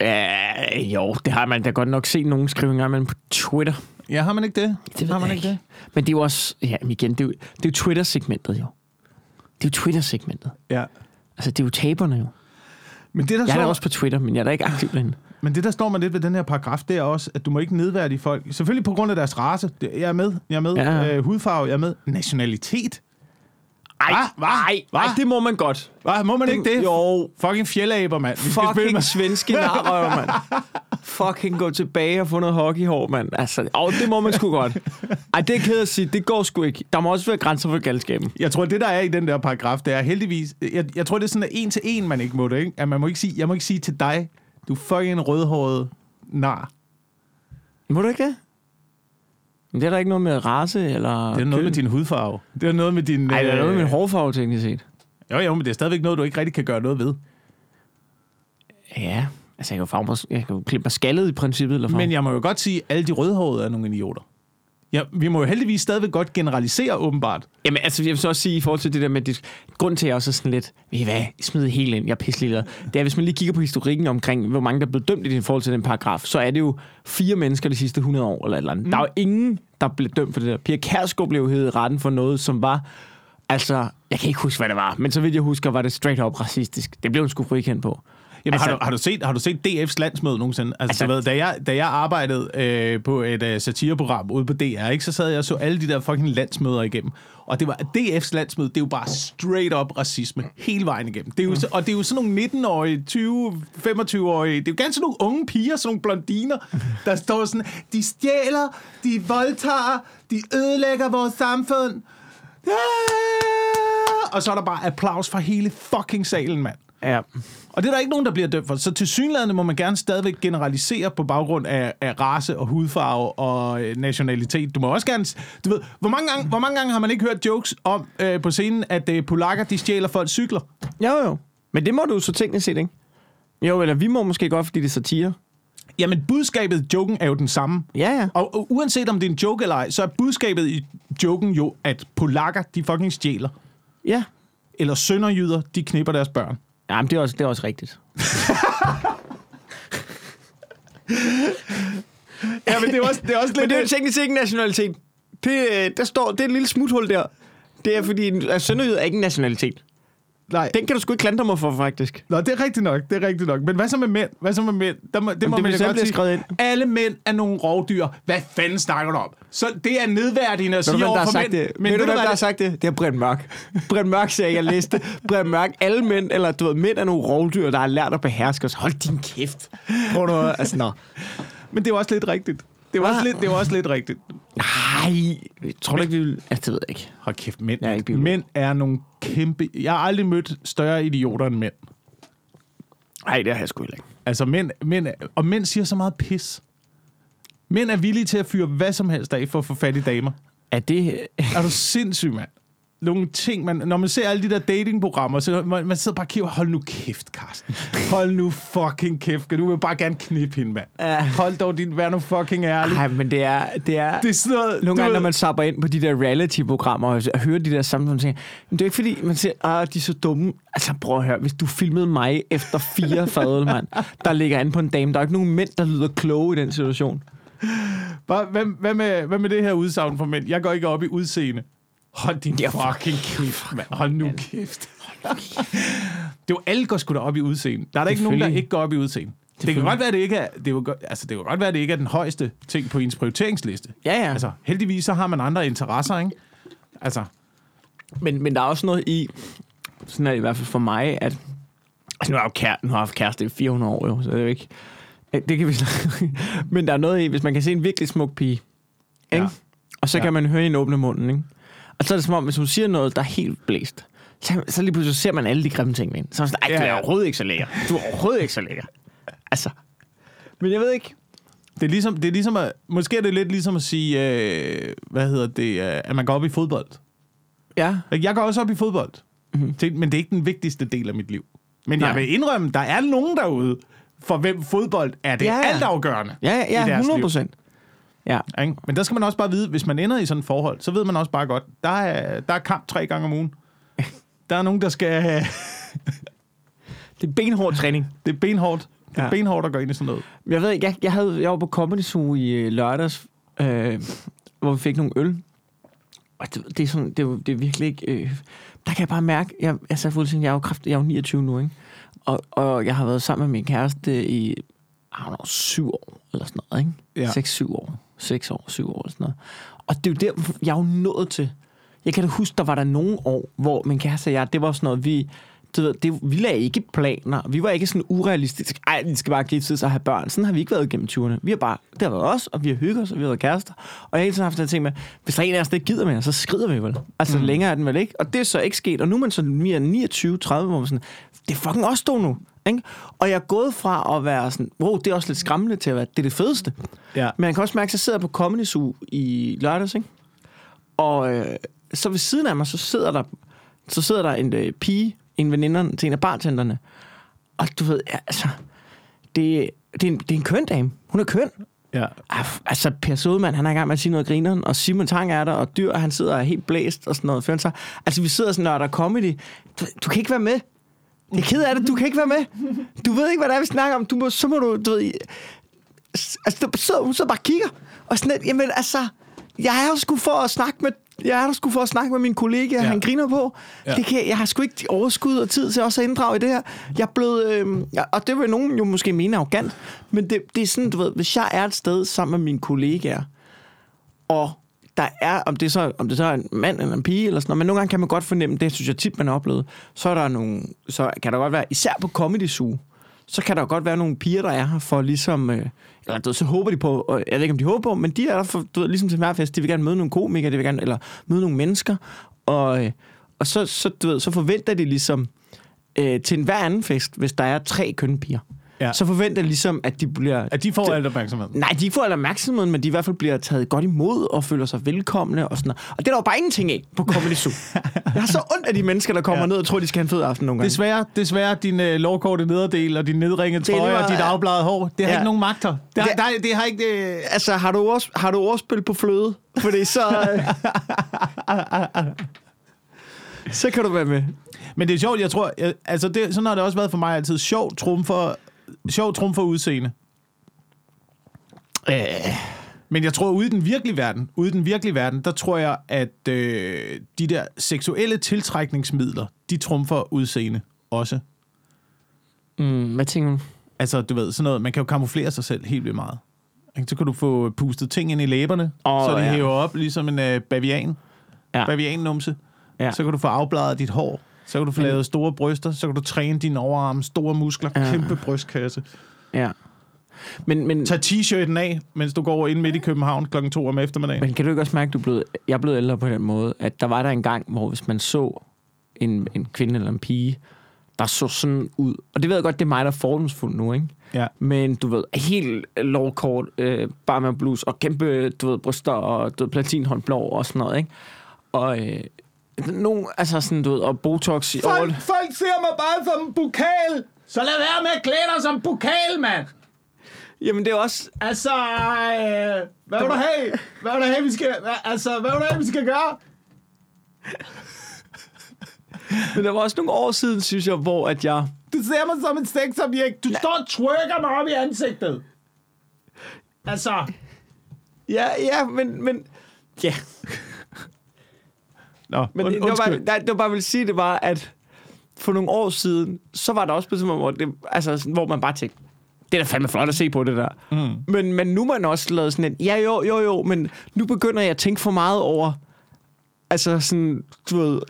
[SPEAKER 1] Ja, jo, det har man da godt nok set nogle skrivinger men på Twitter.
[SPEAKER 2] Ja, har man ikke det?
[SPEAKER 1] Det
[SPEAKER 2] har man ikke det?
[SPEAKER 1] Men det er jo også, ja, men igen, det er jo, det er jo Twitter-segmentet jo. Det er jo Twitter-segmentet.
[SPEAKER 2] Ja.
[SPEAKER 1] Altså, det er jo taberne jo.
[SPEAKER 2] Men det, der
[SPEAKER 1] Jeg er
[SPEAKER 2] står,
[SPEAKER 1] også på Twitter, men jeg er da ikke aktiv derinde.
[SPEAKER 2] men det, der står mig lidt ved den her paragraf, det er også, at du må ikke nedværdige folk. Selvfølgelig på grund af deres race. Jeg er med. Jeg er med.
[SPEAKER 1] Ja.
[SPEAKER 2] Øh, hudfarve, jeg er med. Nationalitet.
[SPEAKER 1] Ej,
[SPEAKER 2] Hva?
[SPEAKER 1] ej,
[SPEAKER 2] Hva?
[SPEAKER 1] ej, det må man godt.
[SPEAKER 2] Hvad, må man ikke det?
[SPEAKER 1] Jo,
[SPEAKER 2] Fucking fjellaber, mand. Vi skal spille
[SPEAKER 1] fucking
[SPEAKER 2] med.
[SPEAKER 1] svenske narrøver, mand. Fucking gå tilbage og få noget hockeyhår, mand. Altså, åh, det må man sgu godt. Ej, det er ked at sige. Det går sgu ikke. Der må også være grænser for galskaben.
[SPEAKER 2] Jeg tror, det der er i den der paragraf, det er heldigvis... Jeg, jeg tror, det er sådan, at en til en, man ikke må det, ikke? At man må ikke sige, jeg må ikke sige til dig, du fucking rødhåret nar.
[SPEAKER 1] Må du ikke det? Men det er der ikke noget med race eller...
[SPEAKER 2] Det er noget med din hudfarve. Det er noget med din...
[SPEAKER 1] Ej, det er noget med
[SPEAKER 2] øh,
[SPEAKER 1] min hårfarve, teknisk set.
[SPEAKER 2] Jo, jo, men det er stadigvæk noget, du ikke rigtig kan gøre noget ved.
[SPEAKER 1] Ja, altså jeg kan jo farve mig, jeg kan jo klippe mig skaldet i princippet. Eller farve.
[SPEAKER 2] Men jeg må jo godt sige, at alle de rødhårede er nogle idioter. Ja, vi må jo heldigvis stadigvæk godt generalisere, åbenbart.
[SPEAKER 1] Jamen, altså, jeg vil så også sige i forhold til det der med, dis- grunden til, at jeg også er sådan lidt, ved I hvad, smid det helt ind, jeg er ligeglad. Det er, hvis man lige kigger på historikken omkring, hvor mange der er blevet dømt i det forhold til den paragraf, så er det jo fire mennesker de sidste 100 år, eller et eller andet. Mm. Der er jo ingen, der blev dømt for det der. Pia Kærsgaard blev hævet i retten for noget, som var, altså, jeg kan ikke huske, hvad det var, men så vidt jeg husker, var det straight up racistisk. Det blev hun sgu frikendt på.
[SPEAKER 2] Jamen,
[SPEAKER 1] Altså-
[SPEAKER 2] har, du, har, du set, har du set DF's landsmøde nogensinde? Altså,
[SPEAKER 1] Altså-
[SPEAKER 2] ved, da, jeg, da jeg arbejdede øh, på et øh, satireprogram ude på DR, ikke, så sad jeg og så alle de der fucking landsmøder igennem. Og det var DF's landsmøde, det er jo bare straight up racisme hele vejen igennem. Det er jo, så, og det er jo sådan nogle 19-årige, 20, 25-årige, det er jo ganske nogle unge piger, sådan nogle blondiner, der står sådan, de stjæler, de voldtager, de ødelægger vores samfund. Ah! Og så er der bare applaus fra hele fucking salen, mand.
[SPEAKER 1] Ja.
[SPEAKER 2] Og det er der ikke nogen, der bliver dømt for. Så til synligheden må man gerne stadigvæk generalisere på baggrund af, af race og hudfarve og øh, nationalitet. Du må også gerne... Du ved, hvor mange gange, hvor mange gange har man ikke hørt jokes om øh, på scenen, at øh, polakker, de stjæler folks cykler?
[SPEAKER 1] Jo, jo. Men det må du så teknisk set, ikke? Jo, eller vi må måske godt, fordi det er satire.
[SPEAKER 2] Jamen, budskabet, joken er jo den samme.
[SPEAKER 1] Ja, ja.
[SPEAKER 2] Og, og uanset om det er en joke eller ej, så er budskabet i joken jo, at polakker, de fucking stjæler.
[SPEAKER 1] Ja.
[SPEAKER 2] Eller sønderjyder, de knipper deres børn.
[SPEAKER 1] Jamen, det er også, det er også rigtigt.
[SPEAKER 2] Ja, men det er også, det er også
[SPEAKER 1] Men
[SPEAKER 2] lidt...
[SPEAKER 1] det er jo teknisk ikke en nationalitet. Det, øh, der står, det er et lille smuthul der. Det er fordi, at Sønderjyd er ikke en nationalitet.
[SPEAKER 2] Nej.
[SPEAKER 1] Den kan du sgu ikke klandre mig for, faktisk.
[SPEAKER 2] Nå, det er rigtigt nok, det er rigtigt nok. Men hvad så med mænd? Hvad så med mænd? Der må, det må
[SPEAKER 1] det
[SPEAKER 2] man
[SPEAKER 1] selv
[SPEAKER 2] godt sige.
[SPEAKER 1] skrevet ind.
[SPEAKER 2] Alle mænd er nogle rovdyr. Hvad fanden snakker du om? Så det er nedværdigende at sige over for mænd.
[SPEAKER 1] det? Men ved du, hvem der har sagt det? Det er Brent Mørk. Brent Mørk sagde, jeg læste. Brent Mørk, alle mænd, eller du ved, mænd er nogle rovdyr, der har lært at beherske os. Hold din kæft. Prøv nu, altså, nå.
[SPEAKER 2] Men det er også lidt rigtigt. Det er
[SPEAKER 1] Hvad?
[SPEAKER 2] også lidt, det jo også lidt rigtigt.
[SPEAKER 1] Nej, jeg tror ikke, vi vil... Altså, det ved jeg ikke.
[SPEAKER 2] Hold kæft, mænd.
[SPEAKER 1] Jeg er ikke
[SPEAKER 2] mænd er nogle kæmpe... Jeg har aldrig mødt større idioter end mænd.
[SPEAKER 1] Nej, det har jeg sgu heller ikke.
[SPEAKER 2] Altså, mænd, mænd, og mænd siger så meget pis. Mænd er villige til at fyre hvad som helst af for at få fat i damer.
[SPEAKER 1] Er det...
[SPEAKER 2] Er du sindssyg, mand? Nogle ting, man, når man ser alle de der datingprogrammer, så man, man sidder bare og kigger, hold nu kæft, Karsten. Hold nu fucking kæft. Du vil bare gerne knippe hende, mand. Hold dog din, vær nu fucking ærlig.
[SPEAKER 1] Nej, men det er... Det er,
[SPEAKER 2] Det er sådan noget...
[SPEAKER 1] Nogle gange,
[SPEAKER 2] ved-
[SPEAKER 1] når man sapper ind på de der reality-programmer og hører de der samtaler, tænker, men det er ikke fordi, man siger, at de er så dumme. Altså, prøv at høre, hvis du filmede mig efter fire fadøl, mand, der ligger an på en dame, der er ikke nogen mænd, der lyder kloge i den situation.
[SPEAKER 2] Bare, hvad, hvad, med, hvad med det her udsagn for mænd? Jeg går ikke op i udseende. Hold din
[SPEAKER 1] Ja,
[SPEAKER 2] fucking kæft, mand. Hold nu kæft. det er jo alle går sgu da op i udseende. Der er der ikke nogen, der ikke går op i udseende. Det kan godt være, det ikke er, det godt, altså, det kan godt være, det ikke er den højeste ting på ens prioriteringsliste.
[SPEAKER 1] Ja, ja.
[SPEAKER 2] Altså, heldigvis så har man andre interesser, ikke? Altså,
[SPEAKER 1] Men, men der er også noget i, sådan er det i hvert fald for mig, at altså, nu har jeg kære, nu har jeg haft kæreste i 400 år, jo, så det er jo ikke... Det kan vi Men der er noget i, hvis man kan se en virkelig smuk pige, ikke?
[SPEAKER 2] Ja.
[SPEAKER 1] Ja. og så
[SPEAKER 2] Ja.
[SPEAKER 1] kan man høre hende åbne munden, ikke? Og så er det som om, hvis hun siger noget, der er helt blæst, så, så lige pludselig ser man alle de grimme ting ved hende. Så er man sådan, ej, du
[SPEAKER 2] Ja,
[SPEAKER 1] er
[SPEAKER 2] ja.
[SPEAKER 1] overhovedet ikke så lækker. Du er overhovedet ikke så lækker. Altså. Men jeg ved ikke.
[SPEAKER 2] det er ligesom, det er ligesom at, måske er det lidt ligesom at sige, øh, hvad hedder det, øh, at man går op i fodbold.
[SPEAKER 1] Ja.
[SPEAKER 2] Jeg går også op i fodbold,
[SPEAKER 1] Mhm.
[SPEAKER 2] mm-hmm. men det er ikke den vigtigste del af mit liv. Men
[SPEAKER 1] Nej.
[SPEAKER 2] jeg vil indrømme, der er nogen derude, for hvem fodbold er det
[SPEAKER 1] Ja,
[SPEAKER 2] ja,
[SPEAKER 1] ja.
[SPEAKER 2] altafgørende
[SPEAKER 1] Ja, ja,
[SPEAKER 2] deres
[SPEAKER 1] 100
[SPEAKER 2] liv.
[SPEAKER 1] procent. Ja.
[SPEAKER 2] Ikke? Men der skal man også bare vide, hvis man ender i sådan et forhold, så ved man også bare godt, der er, der er kamp tre gange om ugen. Der er nogen, der skal...
[SPEAKER 1] Det er benhård træning.
[SPEAKER 2] Det er benhårdt. Det er
[SPEAKER 1] Ja.
[SPEAKER 2] benhårdt at gå ind i sådan noget.
[SPEAKER 1] Jeg ved ikke, jeg, jeg, havde, jeg var på Comedy Zoo i øh, lørdags, øh, hvor vi fik nogle øl. Og det, det, er sådan, det, er, det er virkelig ikke... Øh, der kan jeg bare mærke, jeg, jeg, sagde fuldstændig, jeg er jo, kraft, jeg er jo 29 nu, ikke? Og, og jeg har været sammen med min kæreste i don't know, syv år, eller sådan noget, ikke?
[SPEAKER 2] Ja.
[SPEAKER 1] 6-7 år. 6 år, 7 år, eller sådan noget. Og det er jo der, jeg er jo nået til. Jeg kan da huske, der var der nogle år, hvor min kæreste og jeg, det var sådan noget, vi... Du ved, det, vi lagde ikke planer. Vi var ikke sådan urealistiske. Ej, vi skal bare giftes og have børn. Sådan har vi ikke været gennem 20'erne. Vi har bare, det har været os, og vi har hygget os, og vi har været kærester. Og jeg har hele tiden haft den ting med, hvis der er en af os, der ikke gider mere, så skrider vi vel. Altså, mm. længere er den vel ikke. Og det er så ikke sket. Og nu er man sådan mere 29, 30, hvor man sådan, det er fucking også stå nu. Ikke? Og jeg er gået fra at være sådan, wow, det er også lidt skræmmende til at være, det er det fedeste.
[SPEAKER 2] Ja.
[SPEAKER 1] Men jeg kan også mærke, at jeg sidder på Comedy Zoo i lørdags, ikke? Og øh, så ved siden af mig, så sidder der, så sidder der en øh, pige, en veninde til en af bartenderne. Og du ved, ja, altså, det, det, er en, det er en køn dame. Hun er køn.
[SPEAKER 2] Ja.
[SPEAKER 1] Ah, Altså, Per Sodemann, han er i gang med at sige noget grineren, og Simon Tang er der, og Dyr, han sidder helt blæst og sådan noget. Sig. Altså, vi sidder sådan, når der er comedy. Du, du kan ikke være med. Jeg er ked af det, du kan ikke være med. Du ved ikke, hvad det er, vi snakker om. Du må, så må du, du ved, altså, sidder, hun så bare kigger. Og sådan lidt, jamen altså, jeg er jo sgu for at snakke med, jeg er der sgu for at snakke med min kollega,
[SPEAKER 2] Ja.
[SPEAKER 1] han griner på.
[SPEAKER 2] Ja.
[SPEAKER 1] Det kan, jeg har sgu ikke overskud og tid til også at inddrage i det her. Jeg er blevet, øh, og det vil nogen jo måske mene arrogant, men det, det er sådan, du ved, hvis jeg er et sted sammen med mine kollegaer, og der er, om det, så, om det så er en mand eller en pige eller sådan noget, men nogle gange kan man godt fornemme, det synes jeg tit, man har oplevet, så er der nogle, så kan der godt være, især på Comedy Zoo, så kan der godt være nogle piger, der er her for ligesom, øh, eller du så håber de på, og jeg ved ikke, om de håber på, men de er der for, du ved, ligesom til Mærfest, fest, de vil gerne møde nogle komikere, de vil gerne, eller møde nogle mennesker, og, øh, og så, så, du ved, så forventer de ligesom, øh, til enhver anden fest, hvis der er tre kønne piger,
[SPEAKER 2] Ja.
[SPEAKER 1] så forventer de ligesom, at de bliver...
[SPEAKER 2] At de får alt opmærksomhed.
[SPEAKER 1] Nej, de får ikke opmærksomhed, men de i hvert fald bliver taget godt imod og føler sig velkomne og sådan noget. Og det er der jo bare ingenting af på Comedy Zoo. Jeg har så ondt af de mennesker, der kommer
[SPEAKER 2] Ja.
[SPEAKER 1] ned og tror, de skal have en fed aften nogle gange.
[SPEAKER 2] Desværre, desværre din øh, lovkorte nederdel og din nedringede
[SPEAKER 1] Det
[SPEAKER 2] trøje og dit afbladede hår, det har
[SPEAKER 1] Ja.
[SPEAKER 2] ikke nogen magter. Det har,
[SPEAKER 1] Det-
[SPEAKER 2] der, det har ikke... Øh,
[SPEAKER 1] Altså, har du, også, har du ordspil på fløde? Fordi så... øh, så kan du være med.
[SPEAKER 2] Men det er sjovt, jeg tror, jeg, altså det, sådan har det også været for mig altid. Sjov trumfer, sjov trumfer udseende.
[SPEAKER 1] Øh,
[SPEAKER 2] Men jeg tror, ude i den virkelige verden, ude i den virkelige verden, der tror jeg, at øh, de der seksuelle tiltrækningsmidler, de trumfer udseende også.
[SPEAKER 1] mm, hvad tænker du?
[SPEAKER 2] Altså, du ved, sådan noget, man kan jo kamuflere sig selv helt vildt meget. Så kan du få pustet ting ind i læberne,
[SPEAKER 1] Åh,
[SPEAKER 2] så det
[SPEAKER 1] ja.
[SPEAKER 2] hæver op, ligesom en øh, bavian.
[SPEAKER 1] Ja.
[SPEAKER 2] Bavian-numse.
[SPEAKER 1] Ja.
[SPEAKER 2] Så kan du få afbladet dit hår. Så kan du få
[SPEAKER 1] Men-
[SPEAKER 2] lavet store bryster. Så kan du træne dine overarme, store muskler,
[SPEAKER 1] Ja.
[SPEAKER 2] kæmpe brystkasse.
[SPEAKER 1] Ja. Men, men,
[SPEAKER 2] Tag t-shirten af, mens du går ind midt i København klokken 2 om eftermiddagen.
[SPEAKER 1] men kan du ikke også mærke, at du er blevet, jeg er blevet ældre på den måde, at der var der en gang, hvor hvis man så en, en kvinde eller en pige, der så sådan ud, og det ved jeg godt, det er mig, der er fordomsfuld nu, ikke?
[SPEAKER 2] Ja.
[SPEAKER 1] Men du ved, helt lovkort, øh, bare med blues, og kæmpe, du ved, bryster, og du ved, platinhåndblå og sådan noget, ikke? Og øh, nogle, altså sådan, du ved, og Botox i
[SPEAKER 2] Folk, folk ser mig bare som en pokal. Så lad være med at klæde dig som pokal, mand.
[SPEAKER 1] Jamen, det er også...
[SPEAKER 2] Altså, øh, hvad vil du have? Hvad vil du have, vi skal, hvad, altså, hvad vil du have, vi skal gøre?
[SPEAKER 1] Men der var også nogle år siden, synes jeg, hvor at jeg...
[SPEAKER 2] Du ser mig som en sexobjekt. Du står og twerker mig op i ansigtet. Altså,
[SPEAKER 1] Ja, ja, men... men ja,
[SPEAKER 2] Nå,
[SPEAKER 1] men
[SPEAKER 2] und,
[SPEAKER 1] det, var bare, det var bare, vil sige, det var, at for nogle år siden, så var der også på hvor, det, altså, sådan, hvor man bare tænkte, det er da fandme flot at se på det der. Mm. Men, men nu er man også lavet sådan et, ja jo, jo, jo, men nu begynder jeg at tænke for meget over, altså sådan, du ved,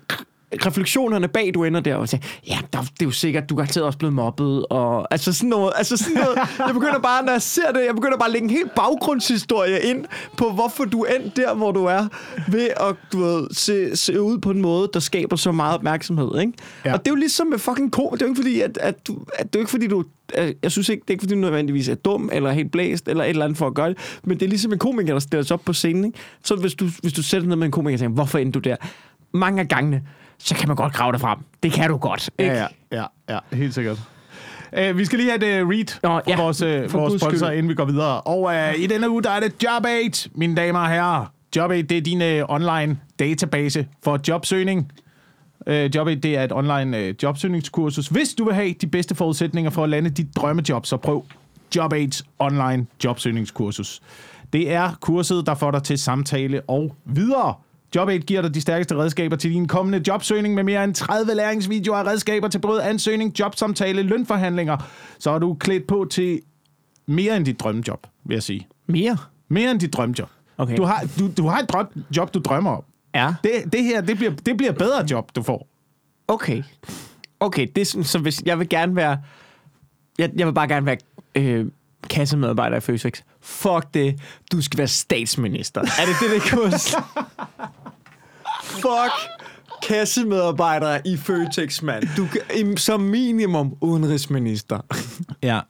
[SPEAKER 1] refleksionerne bag, du ender der og siger, ja, der, det er jo sikkert, du er garanteret også blevet mobbet, og altså sådan noget, altså sådan noget. Jeg begynder bare, når jeg ser det, jeg begynder bare at lægge en helt baggrundshistorie ind på, hvorfor du er endt der, hvor du er, ved at, du ved, se, se ud på en måde, der skaber så meget opmærksomhed, ikke?
[SPEAKER 2] Ja.
[SPEAKER 1] Og det er jo ligesom med fucking ko, det er jo ikke fordi, at, at, du, at det er jo ikke fordi, du, jeg synes ikke, det er ikke fordi, du nødvendigvis er dum, eller helt blæst, eller et eller andet for at gøre det, men det er ligesom en komiker, der stiller sig op på scenen, ikke? Så hvis du, hvis du sætter ned med en komiker og tænker, hvorfor endte du der? Mange af gangene, så kan man godt grave det frem. Det kan du godt, ikke?
[SPEAKER 2] Ja, ja, ja, ja, helt sikkert. Uh, vi skal lige have et uh, read
[SPEAKER 1] Nå,
[SPEAKER 2] fra
[SPEAKER 1] ja,
[SPEAKER 2] vores, uh,
[SPEAKER 1] for
[SPEAKER 2] vores sponsor, inden vi går videre. Og uh, i denne uge, der er det Job8, mine damer og herrer. Job8, det er din uh, online database for jobsøgning. Uh, Job8, det er et online uh, jobsøgningskursus. Hvis du vil have de bedste forudsætninger for at lande dit drømmejob, så prøv Job8's online jobsøgningskursus. Det er kurset, der får dig til samtale og videre. Job8 giver dig de stærkeste redskaber til din kommende jobsøgning med mere end 30 læringsvideoer af redskaber til både ansøgning, jobsamtale, lønforhandlinger. Så er du klædt på til mere end dit drømmejob, vil jeg sige.
[SPEAKER 1] Mere?
[SPEAKER 2] Mere end dit drømmejob.
[SPEAKER 1] Okay.
[SPEAKER 2] Du har, du, du har et drøm, job, du drømmer om.
[SPEAKER 1] Ja.
[SPEAKER 2] Det, det her, det bliver, det bliver bedre job, du får.
[SPEAKER 1] Okay. Okay, det er så hvis jeg vil gerne være... Jeg, jeg vil bare gerne være øh, kassemedarbejder i Føtex. Fuck det. Du skal være statsminister. Er det det, det kurs? Fuck kassemedarbejder i Føtex, mand. Du som minimum udenrigsminister.
[SPEAKER 2] Ja.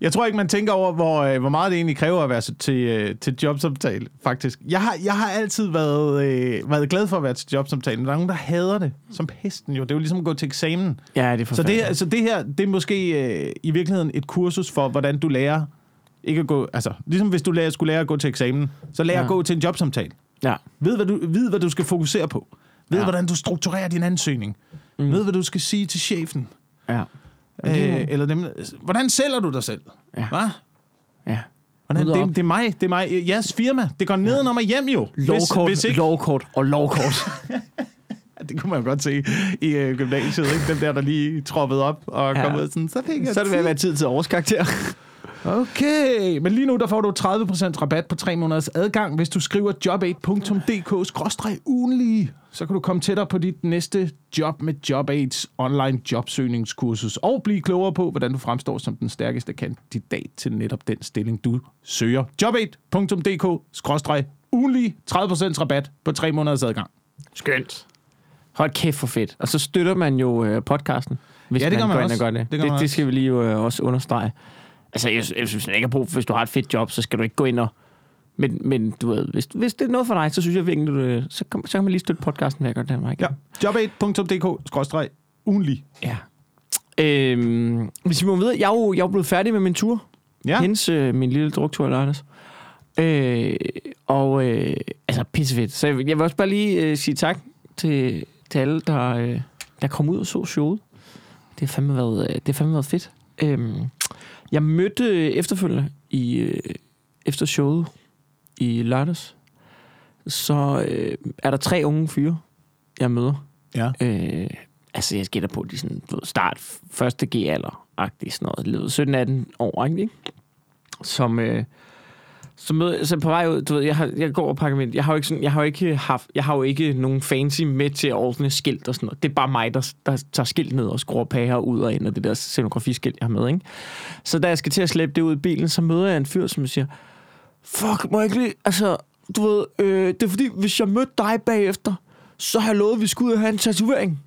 [SPEAKER 2] Jeg tror ikke, man tænker over, hvor, øh, hvor meget det egentlig kræver at være til, øh, til jobsamtale, faktisk. Jeg har, jeg har altid været, øh, været glad for at være til jobsamtale, men der er nogen, der hader det, som pesten jo. Det er jo ligesom at gå til eksamen.
[SPEAKER 1] Ja, det er
[SPEAKER 2] Så det, her- så det her, det er måske øh, i virkeligheden et kursus for, hvordan du lærer ikke at gå... Altså, ligesom hvis du lærer, skulle lære at gå til eksamen, så lær ja.
[SPEAKER 1] Ja.
[SPEAKER 2] at gå til en jobsamtale.
[SPEAKER 1] Ja.
[SPEAKER 2] Ved, hvad du, ved, hvad du skal fokusere på. Ved,
[SPEAKER 1] Ja.
[SPEAKER 2] hvordan du strukturerer din ansøgning. Mm. Ved, hvad du skal sige til chefen.
[SPEAKER 1] Ja.
[SPEAKER 2] Øh, eller dem, hvordan sælger du dig selv?
[SPEAKER 1] Ja.
[SPEAKER 2] Hvad?
[SPEAKER 1] Ja.
[SPEAKER 2] Hvordan, det, det, er mig, det er mig, jeres firma. Det går ned om og hjem jo.
[SPEAKER 1] Lovkort,
[SPEAKER 2] Hvis, hvis ikke,
[SPEAKER 1] lovkort og lovkort.
[SPEAKER 2] det kunne man jo godt se i øh, gymnasiet, ikke? Dem der, der lige troppede op og
[SPEAKER 1] Ja.
[SPEAKER 2] kom ud sådan, så fik jeg
[SPEAKER 1] så er det ved at være tid til årskarakter.
[SPEAKER 2] Okay, men lige nu der får du 30% rabat på 3 måneders adgang, hvis du skriver job8.dk-ugenlige. Så kan du komme tættere på dit næste job med Job8's online jobsøgningskursus og blive klogere på, hvordan du fremstår som den stærkeste kandidat til netop den stilling, du søger. job8.dk-ugenlige, 30% rabat på 3 måneders adgang.
[SPEAKER 1] Skønt. Hold kæft for fedt. Og så støtter man jo øh, podcasten, hvis
[SPEAKER 2] Ja, det gør
[SPEAKER 1] man
[SPEAKER 2] man
[SPEAKER 1] går ind og
[SPEAKER 2] også.
[SPEAKER 1] gør det.
[SPEAKER 2] Det
[SPEAKER 1] Det,
[SPEAKER 2] man
[SPEAKER 1] det, skal vi lige øh, også understrege. Altså, jeg, jeg synes ikke, at hvis du har et fedt job, så skal du ikke gå ind og... Men, men du ved, hvis, hvis det er noget for dig, så synes jeg virkelig, du, øh, så, kan, så kan man lige støtte podcasten at gøre det her.
[SPEAKER 2] Ja, job8.dk-ugenlige.
[SPEAKER 1] ja. Øhm, hvis vi må vide, jeg er jo, jeg er blevet færdig med min tur.
[SPEAKER 2] Ja.
[SPEAKER 1] Hendes øh, min lille druktur i lørdags. Øh, og øh, altså pissefedt. Så jeg, jeg vil også bare lige øh, sige tak til, til alle, der, øh, der kom ud og så showet. Det har fandme været, øh, det har fandme været fedt. Øh, jeg mødte øh, efterfølgende i, øh, efter showet i lørdags. Så øh, er der tre unge fyre, jeg møder.
[SPEAKER 2] Ja.
[SPEAKER 1] Øh, altså, jeg gætter på, at de sådan, du ved, start første G-alder-agtige, sådan noget. 17-18 år, ikke? Som, øh, så, møder, så på vej ud, du ved, jeg, har, jeg går og pakker mit, jeg har jo ikke, sådan, jeg har jo ikke haft, jeg har jo ikke nogen fancy med til at ordne skilt og sådan noget. Det er bare mig, der, der tager skilt ned og skruer pærer ud og ind af det der scenografiskilt, jeg har med, ikke? Så da jeg skal til at slæbe det ud i bilen, så møder jeg en fyr, som siger, fuck, må jeg ikke lige, altså, du ved, øh, det er fordi, hvis jeg mødte dig bagefter, så har jeg lovet, at vi skulle ud og have en tatovering.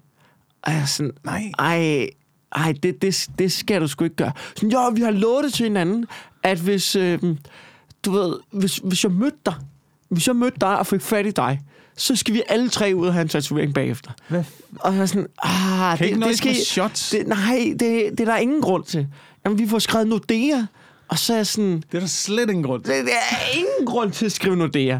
[SPEAKER 1] Og jeg er sådan,
[SPEAKER 2] Nej.
[SPEAKER 1] ej, ej, det, det, det skal du sgu ikke gøre. Sådan, jo, vi har lovet det til hinanden, at hvis, øh, du ved, hvis, hvis jeg mødte dig, hvis jeg mødte dig og fik fat i dig, så skal vi alle tre ud og have en tatovering bagefter.
[SPEAKER 2] Hvad?
[SPEAKER 1] Og jeg var sådan, ah,
[SPEAKER 2] Kan
[SPEAKER 1] det,
[SPEAKER 2] nøjes
[SPEAKER 1] det skal
[SPEAKER 2] shots?
[SPEAKER 1] Det, nej, det, det er der ingen grund til. Jamen, vi får skrevet Nordea, og så er jeg sådan,
[SPEAKER 2] Det er der slet ingen grund til.
[SPEAKER 1] det, det er ingen grund til at skrive Nordea.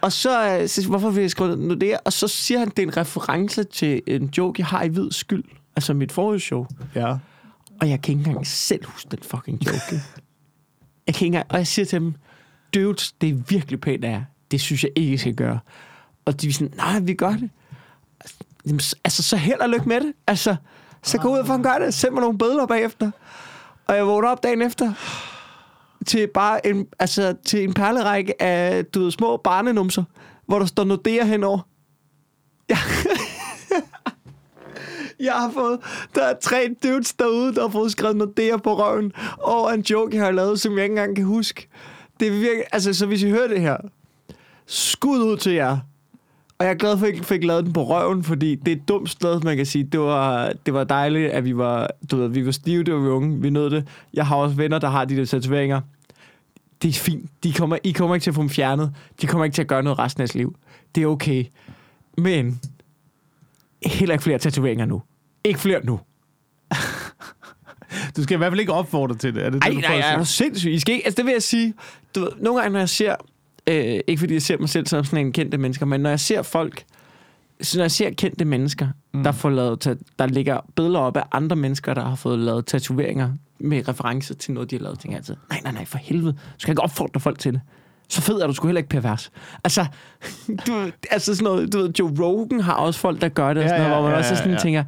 [SPEAKER 1] Og så, øh, så hvorfor vil jeg skrive Nordea? Og så siger han, det er en reference til en joke, jeg har i hvid skyld. Altså mit forrige show.
[SPEAKER 2] Ja.
[SPEAKER 1] Og jeg kan ikke engang selv huske den fucking joke. jeg kan ikke engang, og jeg siger til dem, dudes, det er virkelig pænt af jer. Det synes jeg ikke, I skal gøre. Og de er sådan, nej, vi gør det. Jamen, Altså, så held og lykke med det. Altså, så gå ud og fucking gør det. Send mig nogle bødler bagefter. Og jeg vågner op dagen efter til bare en, altså, til en perlerække af, du ved, små barnenumser, hvor der står Nordea henover. Ja. jeg har fået, der er tre dudes derude, der har fået skrevet Nordea på røven over en joke, jeg har lavet, som jeg ikke engang kan huske. Det er virkelig, altså, så hvis I hører det her, skud ud til jer. Og jeg er glad for, at jeg fik lavet den på røven, fordi det er et dumt sted, man kan sige. Det var, det var dejligt, at vi var, du ved, vi var stive, det var vi unge, vi nød det. Jeg har også venner, der har de der tatoveringer. Det er fint. De kommer, I kommer ikke til at få dem fjernet. De kommer ikke til at gøre noget resten af deres liv. Det er okay. Men heller ikke flere tatoveringer nu. Ikke flere nu.
[SPEAKER 2] Du skal i hvert fald ikke opfordre til det. Er det
[SPEAKER 1] Ej,
[SPEAKER 2] det, du
[SPEAKER 1] nej,
[SPEAKER 2] at
[SPEAKER 1] er
[SPEAKER 2] sige?
[SPEAKER 1] du sindssyg. I skal ikke, altså det vil jeg sige, du ved, nogle gange når jeg ser, øh, ikke fordi jeg ser mig selv som sådan en kendte mennesker, men når jeg ser folk, så når jeg ser kendte mennesker, mm. der, får lavet, der ligger billeder op af andre mennesker, der har fået lavet tatoveringer med reference til noget, de har lavet, tænker jeg altid, nej, nej, nej, for helvede, du skal ikke opfordre folk til det. Så fed er du sgu heller ikke pervers. Altså, du, altså sådan noget, du ved, Joe Rogan har også folk, der gør det, og
[SPEAKER 2] Ja,
[SPEAKER 1] sådan noget,
[SPEAKER 2] ja,
[SPEAKER 1] hvor man
[SPEAKER 2] ja,
[SPEAKER 1] også sådan
[SPEAKER 2] ja.
[SPEAKER 1] tænker,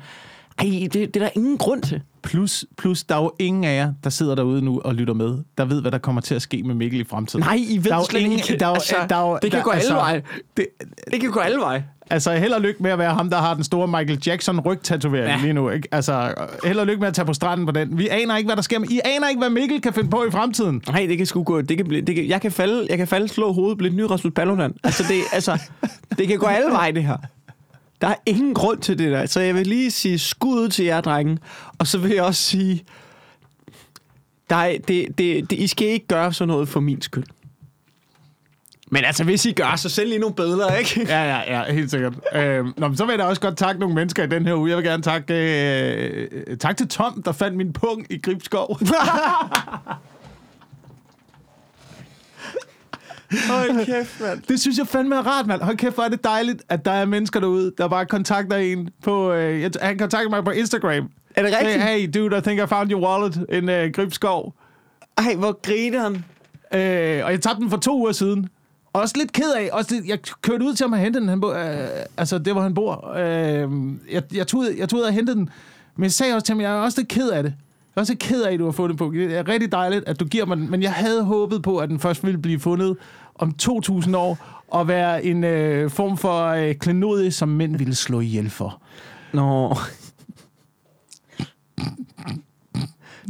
[SPEAKER 1] ej, det, det er der ingen grund til.
[SPEAKER 2] Plus, plus, der er jo ingen af jer, der sidder derude nu og lytter med, der ved, hvad der kommer til at ske med Mikkel i fremtiden.
[SPEAKER 1] Nej, I ved
[SPEAKER 2] Der
[SPEAKER 1] slet
[SPEAKER 2] ingen-
[SPEAKER 1] ikke.
[SPEAKER 2] der er jo-
[SPEAKER 1] altså,
[SPEAKER 2] der er jo-
[SPEAKER 1] det kan
[SPEAKER 2] der-
[SPEAKER 1] gå alle
[SPEAKER 2] altså-
[SPEAKER 1] veje.
[SPEAKER 2] Det,
[SPEAKER 1] Det kan gå alle veje.
[SPEAKER 2] altså, held og lykke med at være ham, der har den store Michael Jackson rygtatovering
[SPEAKER 1] Ja.
[SPEAKER 2] lige nu. Ikke? Altså, held og lykke med at tage på stranden på den. Vi aner ikke, hvad der sker. med- I aner ikke, hvad Mikkel kan finde på i fremtiden.
[SPEAKER 1] Nej, det kan sgu gå. Det kan blive, det kan, jeg, kan falde, jeg kan falde, slå hovedet, blive en ny Rasmus Paludan. Altså, det, altså, det kan gå alle veje, det her. Der er ingen grund til det der. Så jeg vil lige sige skud ud til jer, drenge. Og så vil jeg også sige, der er, det, det, det, I skal ikke gøre sådan noget for min skyld. Men altså, hvis I gør, så send lige nogle billeder, ikke?
[SPEAKER 2] Ja, ja, ja, helt sikkert. Øh, nå, men så vil jeg da også godt takke nogle mennesker i den her uge. Jeg vil gerne takke, øh, øh, tak til Tom, der fandt min pung i Gribskov.
[SPEAKER 1] Hold kæft, mand.
[SPEAKER 2] Det synes jeg fandme er rart, mand. Hold kæft, hvor er det dejligt, at der er mennesker derude, der bare kontakter en på... Øh, jeg, han kontakter mig på Instagram.
[SPEAKER 1] Er det rigtigt?
[SPEAKER 2] Hey, hey, dude, I think I found your wallet in uh, Gribskov.
[SPEAKER 1] Ej, hvor griner han.
[SPEAKER 2] Øh, og jeg tabte den for to uger siden. Også lidt ked af. Også lidt, jeg kørte ud til ham og hente den. Han bo, øh, altså, det hvor han bor. Øh, jeg, jeg, tog, ud- jeg tog ud og hentede den. Men jeg sagde også til ham, jeg er også lidt ked af det. Jeg er også lidt ked af, at du har fundet på. Det er rigtig dejligt, at du giver mig den. Men jeg havde håbet på, at den først ville blive fundet om 2.000 år. Og være en øh, form for øh, klenodie, som mænd ville slå ihjel for.
[SPEAKER 1] Nå.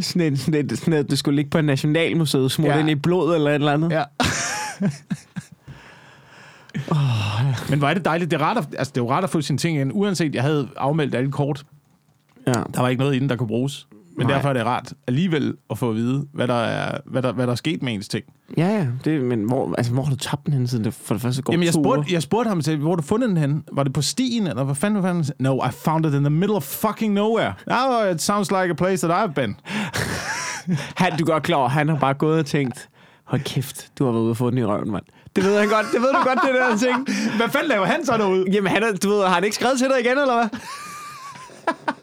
[SPEAKER 1] Sådan en, sådan et, sådan et, det skulle ligge på Nationalmuseet, smurt
[SPEAKER 2] Ja.
[SPEAKER 1] ja. ind i blod eller et eller andet.
[SPEAKER 2] Ja. Men hvor er det dejligt. Det er, rart at, altså, det er jo rart at få sine ting ind. Uanset, jeg havde afmeldt alle kort.
[SPEAKER 1] ja.
[SPEAKER 2] Der var ikke noget inden, der kunne bruges. Men
[SPEAKER 1] Nej.
[SPEAKER 2] derfor er det rart alligevel at få at vide, hvad der er, hvad der, hvad der er sket med ens ting.
[SPEAKER 1] Ja, ja. Det, men hvor, altså, hvor har du tabt den hen, siden det for det første går
[SPEAKER 2] Jamen, jeg spurgte, jeg spurgte ham til, hvor har du fundet den hen? Var det på stien, eller hvad fanden var fanden? No, I found it in the middle of fucking nowhere. Oh, it sounds like a place that I've been.
[SPEAKER 1] Han, du er godt klar over, han har bare gået og tænkt, hold kæft, du har været ude og få den i røven, mand. Det ved han godt, det ved du godt, det der ting.
[SPEAKER 2] Hvad fanden laver han så derude?
[SPEAKER 1] Jamen, han er, du ved, har han ikke skrevet til dig igen, eller hvad?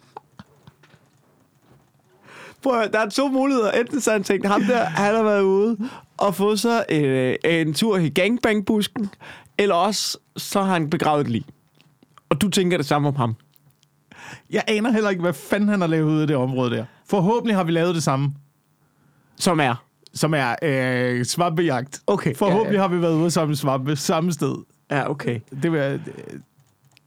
[SPEAKER 1] Prøv at, høre, der er to muligheder. Enten så har han tænkt, ham der, han har været ude og fået sig øh, en tur i gangbangbusken, eller også så har han begravet et lig. Og du tænker det samme om ham.
[SPEAKER 2] Jeg aner heller ikke, hvad fanden han har lavet ude af det område der. Forhåbentlig har vi lavet det samme,
[SPEAKER 1] Som er.
[SPEAKER 2] som er øh, svampejagt.
[SPEAKER 1] Okay.
[SPEAKER 2] Forhåbentlig
[SPEAKER 1] Ja,
[SPEAKER 2] har vi været ude sammen svampe samme sted.
[SPEAKER 1] ja. ja okay.
[SPEAKER 2] Det vil jeg,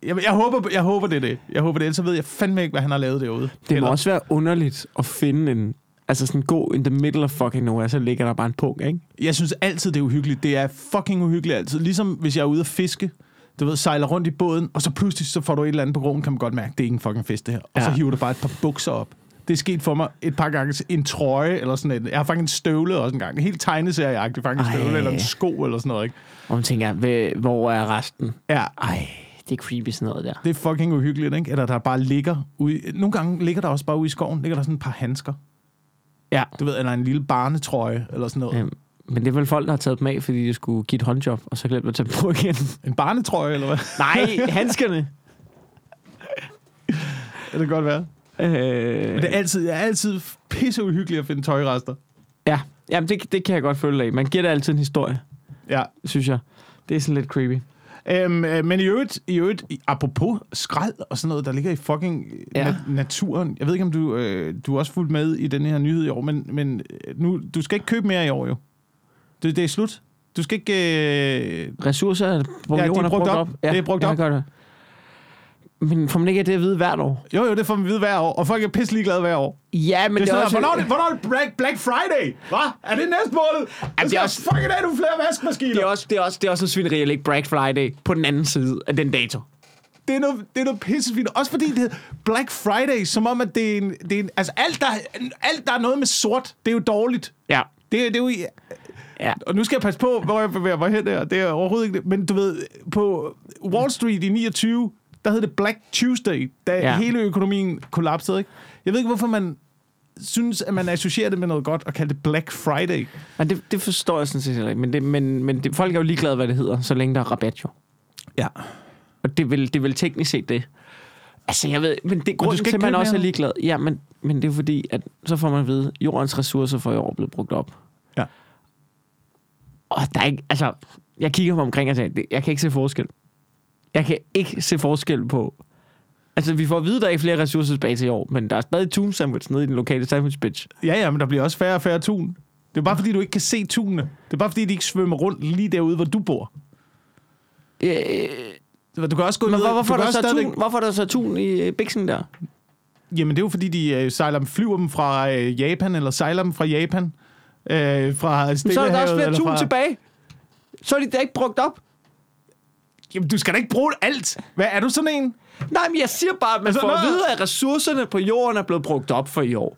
[SPEAKER 2] jeg, jeg, håber, jeg håber, det er det. Jeg håber det, ellers så ved jeg fandme ikke, hvad han har lavet derude.
[SPEAKER 1] Det må
[SPEAKER 2] Eller-
[SPEAKER 1] også være underligt at finde en... Altså sådan gå in the middle of fucking nowhere, så ligger der bare en punkt, ikke?
[SPEAKER 2] Jeg synes altid, det er uhyggeligt. Det er fucking uhyggeligt altid. Ligesom hvis jeg er ude at fiske, du ved, sejler rundt i båden, og så pludselig så får du et eller andet på grunden, kan man godt mærke, det er ikke en fucking fisk, det her. Og så
[SPEAKER 1] Ja.
[SPEAKER 2] hiver du bare et par bukser op. Det er sket for mig et par gange. En trøje eller sådan en. Jeg har faktisk en støvle også en gang. En helt tegneserieagtig faktisk en
[SPEAKER 1] Ej.
[SPEAKER 2] støvle eller en sko eller sådan noget. Ikke?
[SPEAKER 1] Og man tænker, "Hvad- hvor er resten?
[SPEAKER 2] Ja,
[SPEAKER 1] Ej, det er creepy sådan noget der.
[SPEAKER 2] det er fucking uhyggeligt, ikke? Eller der bare ligger ude... Nogle gange ligger der også bare ude i skoven, ligger der sådan et par handsker.
[SPEAKER 1] Ja.
[SPEAKER 2] Du ved, eller en lille barnetrøje eller sådan noget.
[SPEAKER 1] Øhm, men det er vel folk, der har taget dem af, fordi de skulle give et håndjob, og så glemte at tage dem på igen.
[SPEAKER 2] En barnetrøje, eller hvad?
[SPEAKER 1] Nej, handskerne.
[SPEAKER 2] Det kan godt være.
[SPEAKER 1] Øh,
[SPEAKER 2] Men det er altid, det er altid pisse uhyggeligt at finde tøjrester.
[SPEAKER 1] Ja, Jamen, det, det kan jeg godt følge af. Man giver det altid en historie,
[SPEAKER 2] Ja.
[SPEAKER 1] synes jeg. Det er sådan lidt creepy.
[SPEAKER 2] Øhm, øh, men i øvrigt, i øvrigt, i- apropos skrald og sådan noget, der ligger i fucking
[SPEAKER 1] Ja.
[SPEAKER 2] ja. na- naturen. Jeg ved ikke, om du, øh, du er også fulgt med i den her nyhed i år, men, men øh, nu, du skal ikke købe mere i år jo. Det, det er slut. Du skal ikke... Øh,
[SPEAKER 1] Ressourcer på
[SPEAKER 2] Ja, de
[SPEAKER 1] jorden er
[SPEAKER 2] brugt op.
[SPEAKER 1] op.
[SPEAKER 2] Det er brugt
[SPEAKER 1] jeg
[SPEAKER 2] op.
[SPEAKER 1] Gør det. Men får man ikke det at vide hvert år?
[SPEAKER 2] jo, jo, det får man vide hver år, og folk er pisse ligeglade hver år.
[SPEAKER 1] Ja, men
[SPEAKER 2] Det er sådan,
[SPEAKER 1] også...
[SPEAKER 2] også... hvornår, er det, hvornår er det Black, Black Friday? Hvad? Er det næste måned? Ja,
[SPEAKER 1] det er også-
[SPEAKER 2] Fucking er du flere vaskemaskiner.
[SPEAKER 1] Det er også, det er også, det er også en svineri at lægge Black Friday på den anden side af den dato.
[SPEAKER 2] det er noget, det er noget pissefint. Også fordi det hedder Black Friday, som om, at det er en... Det er en altså, alt der, alt, der er noget med sort, det er jo dårligt.
[SPEAKER 1] Ja.
[SPEAKER 2] Det, er- det er jo...
[SPEAKER 1] Ja.
[SPEAKER 2] Og nu skal jeg passe på, hvor jeg bevæger mig hen der. Det er overhovedet ikke det. Men du ved, på Wall Street i 29, der hed det Black Tuesday, da
[SPEAKER 1] Ja.
[SPEAKER 2] hele økonomien kollapsede. Ikke? Jeg ved ikke, hvorfor man synes, at man associerer det med noget godt og kalder det Black Friday.
[SPEAKER 1] Og det, det forstår jeg sådan set heller ikke. Men, det, men, men det, folk er jo ligeglade, hvad det hedder, så længe der er rabat jo.
[SPEAKER 2] Ja.
[SPEAKER 1] Og det vil, det vil teknisk set det. Altså, jeg ved, men det grunden
[SPEAKER 2] skal
[SPEAKER 1] til, at man også er ligeglad. Ja, men, men det er fordi, at så får man at vide, at jordens ressourcer for i år er blevet brugt op.
[SPEAKER 2] Ja.
[SPEAKER 1] Og der er ikke, altså, jeg kigger mig omkring og siger, jeg kan ikke se forskel. Jeg kan ikke se forskel på, altså vi får at vide, at der er ikke flere ressourcer tilbage til i år, men der er stadig tun sandwich nede i den lokale sandwich bitch.
[SPEAKER 2] Ja, ja, men der bliver også færre og færre tun. Det er bare fordi, du ikke kan se tunene. Det er bare fordi, de ikke svømmer rundt lige derude, hvor du bor.
[SPEAKER 1] Øh,
[SPEAKER 2] Du kan også gå
[SPEAKER 1] men
[SPEAKER 2] ned...
[SPEAKER 1] hvor,
[SPEAKER 2] du
[SPEAKER 1] hvorfor, er der så
[SPEAKER 2] stadigvæk-
[SPEAKER 1] tun, hvorfor er der så tun i øh, biksen der?
[SPEAKER 2] Jamen, det er jo fordi, de øh, sejler dem, flyver dem fra øh, Japan, eller sejler dem fra Japan. Øh, fra
[SPEAKER 1] Men så er der også flere tun
[SPEAKER 2] fra...
[SPEAKER 1] tilbage. Så er de da ikke brugt op.
[SPEAKER 2] Jamen, du skal da ikke bruge alt. Hvad er du sådan en?
[SPEAKER 1] Nej, men jeg siger bare, at man
[SPEAKER 2] Altså,
[SPEAKER 1] får at vide, at ressourcerne på jorden er blevet brugt op for i år.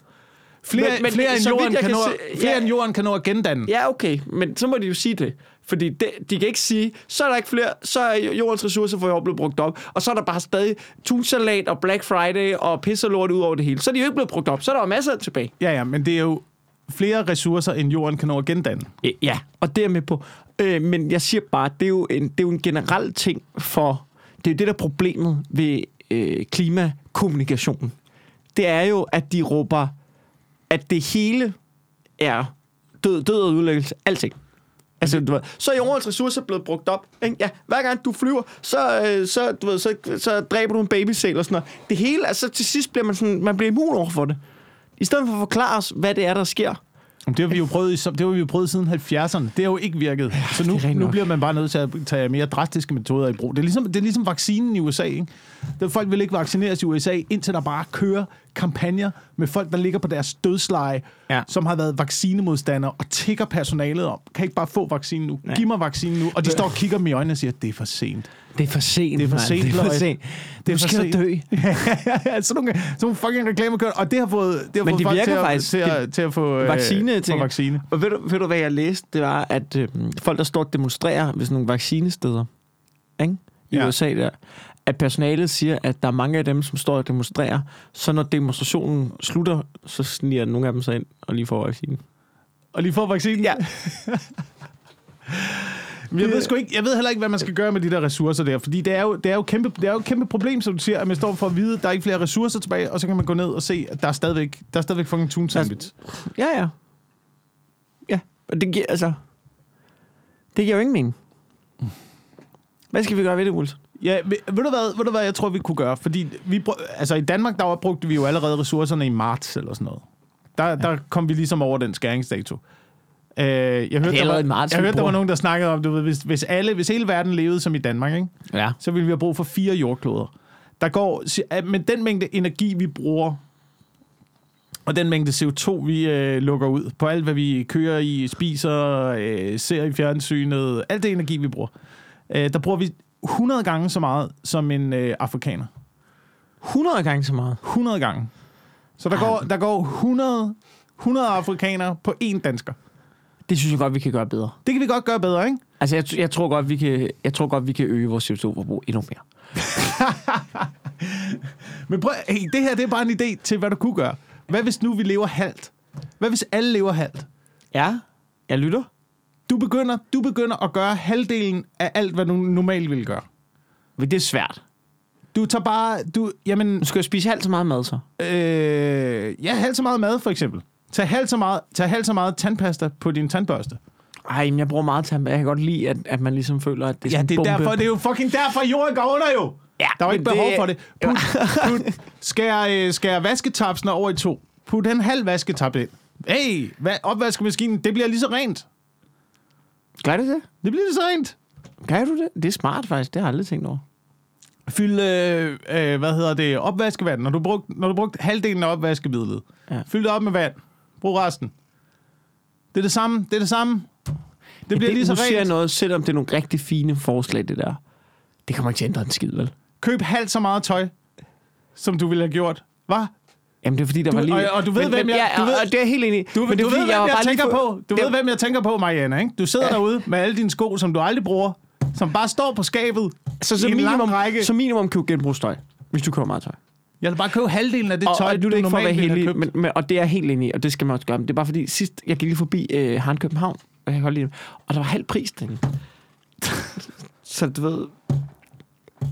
[SPEAKER 2] Flere,
[SPEAKER 1] Men- men
[SPEAKER 2] flere, end, jorden kan
[SPEAKER 1] kan
[SPEAKER 2] nå,
[SPEAKER 1] se-
[SPEAKER 2] flere
[SPEAKER 1] ja.
[SPEAKER 2] end jorden kan nå at gendanne.
[SPEAKER 1] Ja, okay, men så må de jo sige det. Fordi det, de kan ikke sige, så er der ikke flere, så er jordens ressourcer for i år blevet brugt op, og så er der bare stadig tunsalat og Black Friday og pisse lort ud over det hele. Så er de jo ikke blevet brugt op, så er der jo masser tilbage.
[SPEAKER 2] Ja, ja, men det er jo flere ressourcer, end jorden kan nå at gendanne.
[SPEAKER 1] Ja, og det er med på. Øh, men jeg siger bare, det er jo en, det er jo en generel ting for... Det er jo det, der er problemet ved øh, klimakommunikationen. Det er jo, at de råber, at det hele er død, død og udlæggelse. Alting. Altså, du ved, så er jordens ressourcer blevet brugt op. Ikke? Ja, hver gang du flyver, så, øh, så, du ved, så, så dræber du en babysæl og sådan noget. Det hele, altså til sidst bliver man sådan, man bliver immun over for det. I stedet for at forklare os, hvad det er, der sker.
[SPEAKER 2] Det har vi jo prøvet, det har vi jo prøvet siden 70'erne. Det har jo ikke virket. Så nu, nu bliver man bare nødt til at tage mere drastiske metoder i brug. Det er ligesom, det er ligesom vaccinen i USA. Ikke? Der, folk vil ikke vaccineres i USA, indtil der bare kører kampagner med folk, der ligger på deres dødsleje,
[SPEAKER 1] Ja.
[SPEAKER 2] som har været vaccinemodstandere og tigger personalet om, kan ikke bare få vaccinen nu?
[SPEAKER 1] Ja.
[SPEAKER 2] Giv mig vaccinen nu. Og de står og kigger dem i øjnene og siger, det er for sent.
[SPEAKER 1] Det er for sent,
[SPEAKER 2] Det er for sent,
[SPEAKER 1] Det er for sent.
[SPEAKER 2] Det er for
[SPEAKER 1] skal
[SPEAKER 2] sent.
[SPEAKER 1] dø.
[SPEAKER 2] ja, sådan nogle, sådan nogle fucking reklamer kørt, og det har fået, det har
[SPEAKER 1] Men
[SPEAKER 2] fået
[SPEAKER 1] det
[SPEAKER 2] folk
[SPEAKER 1] virker
[SPEAKER 2] til, at,
[SPEAKER 1] faktisk.
[SPEAKER 2] til, at, til at få, øh,
[SPEAKER 1] Vaccine,
[SPEAKER 2] få
[SPEAKER 1] tænker
[SPEAKER 2] vaccine.
[SPEAKER 1] Og ved du, ved du, hvad jeg læste? Det var, at øh, folk, der står og demonstrerer ved sådan nogle vaccinesteder, ikke? i
[SPEAKER 2] Ja.
[SPEAKER 1] USA der, at personalet siger, at der er mange af dem, som står og demonstrerer, så når demonstrationen slutter, så sniger nogle af dem sig ind og lige får vaccinen.
[SPEAKER 2] Og lige få vaccinen?
[SPEAKER 1] Ja.
[SPEAKER 2] Jeg ved, sgu ikke, jeg ved heller ikke, hvad man skal gøre med de der ressourcer der, fordi det er jo, det er jo, kæmpe, det er jo et kæmpe problem, som du siger, at man står for at vide, at der er ikke flere ressourcer tilbage, og så kan man gå ned og se, at der er stadigvæk, der er stadigvæk fucking tune sandwich.
[SPEAKER 1] Ja, ja. Ja, og det giver, altså... Det giver jo ingen mening. Hvad skal vi gøre ved det, Wulf?
[SPEAKER 2] Ja, ved, ved, du hvad, ved du hvad, jeg tror, vi kunne gøre? Fordi vi, brug- altså i Danmark, der brugte vi jo allerede ressourcerne i marts eller sådan noget. Der, der kom vi ligesom over den skæringsdato. Øh, jeg hørte, der var, jeg hørte, der var nogen, der snakkede om, du ved, hvis, hvis, alle, hvis hele verden levede som i Danmark, ikke?
[SPEAKER 1] Ja.
[SPEAKER 2] så ville vi have brug for fire jordkloder. Der går, men den mængde energi, vi bruger, og den mængde CO2, vi øh, lukker ud på alt, hvad vi kører i, spiser, øh, ser i fjernsynet, alt det energi, vi bruger, øh, der bruger vi 100 gange så meget som en øh, afrikaner.
[SPEAKER 1] 100 gange så meget.
[SPEAKER 2] 100 gange. Så der går, der går 100, 100 afrikanere på én dansker.
[SPEAKER 1] Det synes jeg godt, vi kan gøre bedre.
[SPEAKER 2] Det kan vi godt gøre bedre, ikke?
[SPEAKER 1] Altså, jeg, jeg, tror godt, vi kan, jeg tror godt, vi kan øge vores CO2-forbrug endnu mere.
[SPEAKER 2] Men prøv, hey, det her det er bare en idé til, hvad du kunne gøre. Hvad hvis nu vi lever halvt? Hvad hvis alle lever halvt?
[SPEAKER 1] Ja, jeg lytter.
[SPEAKER 2] Du begynder, du begynder at gøre halvdelen af alt, hvad du normalt ville gøre.
[SPEAKER 1] Men det er svært.
[SPEAKER 2] Du tager bare... Du, jamen,
[SPEAKER 1] Du skal jo spise halvt så meget mad, så.
[SPEAKER 2] øh, ja, halvt så meget mad, for eksempel. Tag halvt så meget, tag halvt så meget tandpasta på din tandbørste.
[SPEAKER 1] Ej, men jeg bruger meget tandpasta. Jeg kan godt lide, at, at man ligesom føler, at det er
[SPEAKER 2] Ja,
[SPEAKER 1] sådan
[SPEAKER 2] det er,
[SPEAKER 1] bombe.
[SPEAKER 2] derfor, det er jo fucking derfor, jorden går under jo.
[SPEAKER 1] Ja,
[SPEAKER 2] Der er
[SPEAKER 1] men
[SPEAKER 2] ikke behov
[SPEAKER 1] det-
[SPEAKER 2] for det. Put, put, skær, øh, skær vasketapsene over i to. Put en halv vasketap ind. Hey, hvad, opvaskemaskinen, det bliver lige så rent.
[SPEAKER 1] Gør det det?
[SPEAKER 2] Det bliver lige så rent.
[SPEAKER 1] Kan du det? Det er smart, faktisk. Det har jeg aldrig tænkt over.
[SPEAKER 2] Fyld, øh, øh, hvad hedder det, opvaskevand. Når du brugt, når du brugt halvdelen af opvaskemidlet,
[SPEAKER 1] Ja.
[SPEAKER 2] ja. fyld det op med vand. Brug resten. Det er det samme. Det er det samme. Det bliver
[SPEAKER 1] det,
[SPEAKER 2] lige så
[SPEAKER 1] nu jeg
[SPEAKER 2] rent.
[SPEAKER 1] noget, selvom det er nogle rigtig fine forslag, det der. Det kommer ikke til at ændre en skid, vel?
[SPEAKER 2] Køb halvt så meget tøj, som du ville have gjort. Hvad?
[SPEAKER 1] Jamen, det er fordi, der
[SPEAKER 2] Du-
[SPEAKER 1] var lige...
[SPEAKER 2] og- og du ved, hvem jeg- du ved-
[SPEAKER 1] og det er jeg helt enig.
[SPEAKER 2] Du,
[SPEAKER 1] Men
[SPEAKER 2] men
[SPEAKER 1] det er
[SPEAKER 2] du ved,
[SPEAKER 1] fordi,
[SPEAKER 2] hvem jeg,
[SPEAKER 1] lige
[SPEAKER 2] tænker
[SPEAKER 1] få-
[SPEAKER 2] på. Du
[SPEAKER 1] det-
[SPEAKER 2] ved, hvem jeg tænker på, Marianne, ikke? Du sidder
[SPEAKER 1] Ja.
[SPEAKER 2] derude med alle dine sko, som du aldrig bruger, som bare står på skabet
[SPEAKER 1] Så, så, minimum,
[SPEAKER 2] række.
[SPEAKER 1] så minimum køb genbrugstøj, hvis du køber meget tøj.
[SPEAKER 2] Jeg vil bare købe halvdelen af det
[SPEAKER 1] Og,
[SPEAKER 2] tøj,
[SPEAKER 1] og nu er det ikke for at være
[SPEAKER 2] have
[SPEAKER 1] heldig, men, men, og det er helt enig i, og det skal man også gøre. Men det er bare fordi, sidst jeg gik lige forbi øh, Harn København, og jeg kan det, og der var halv pris derinde. så du ved,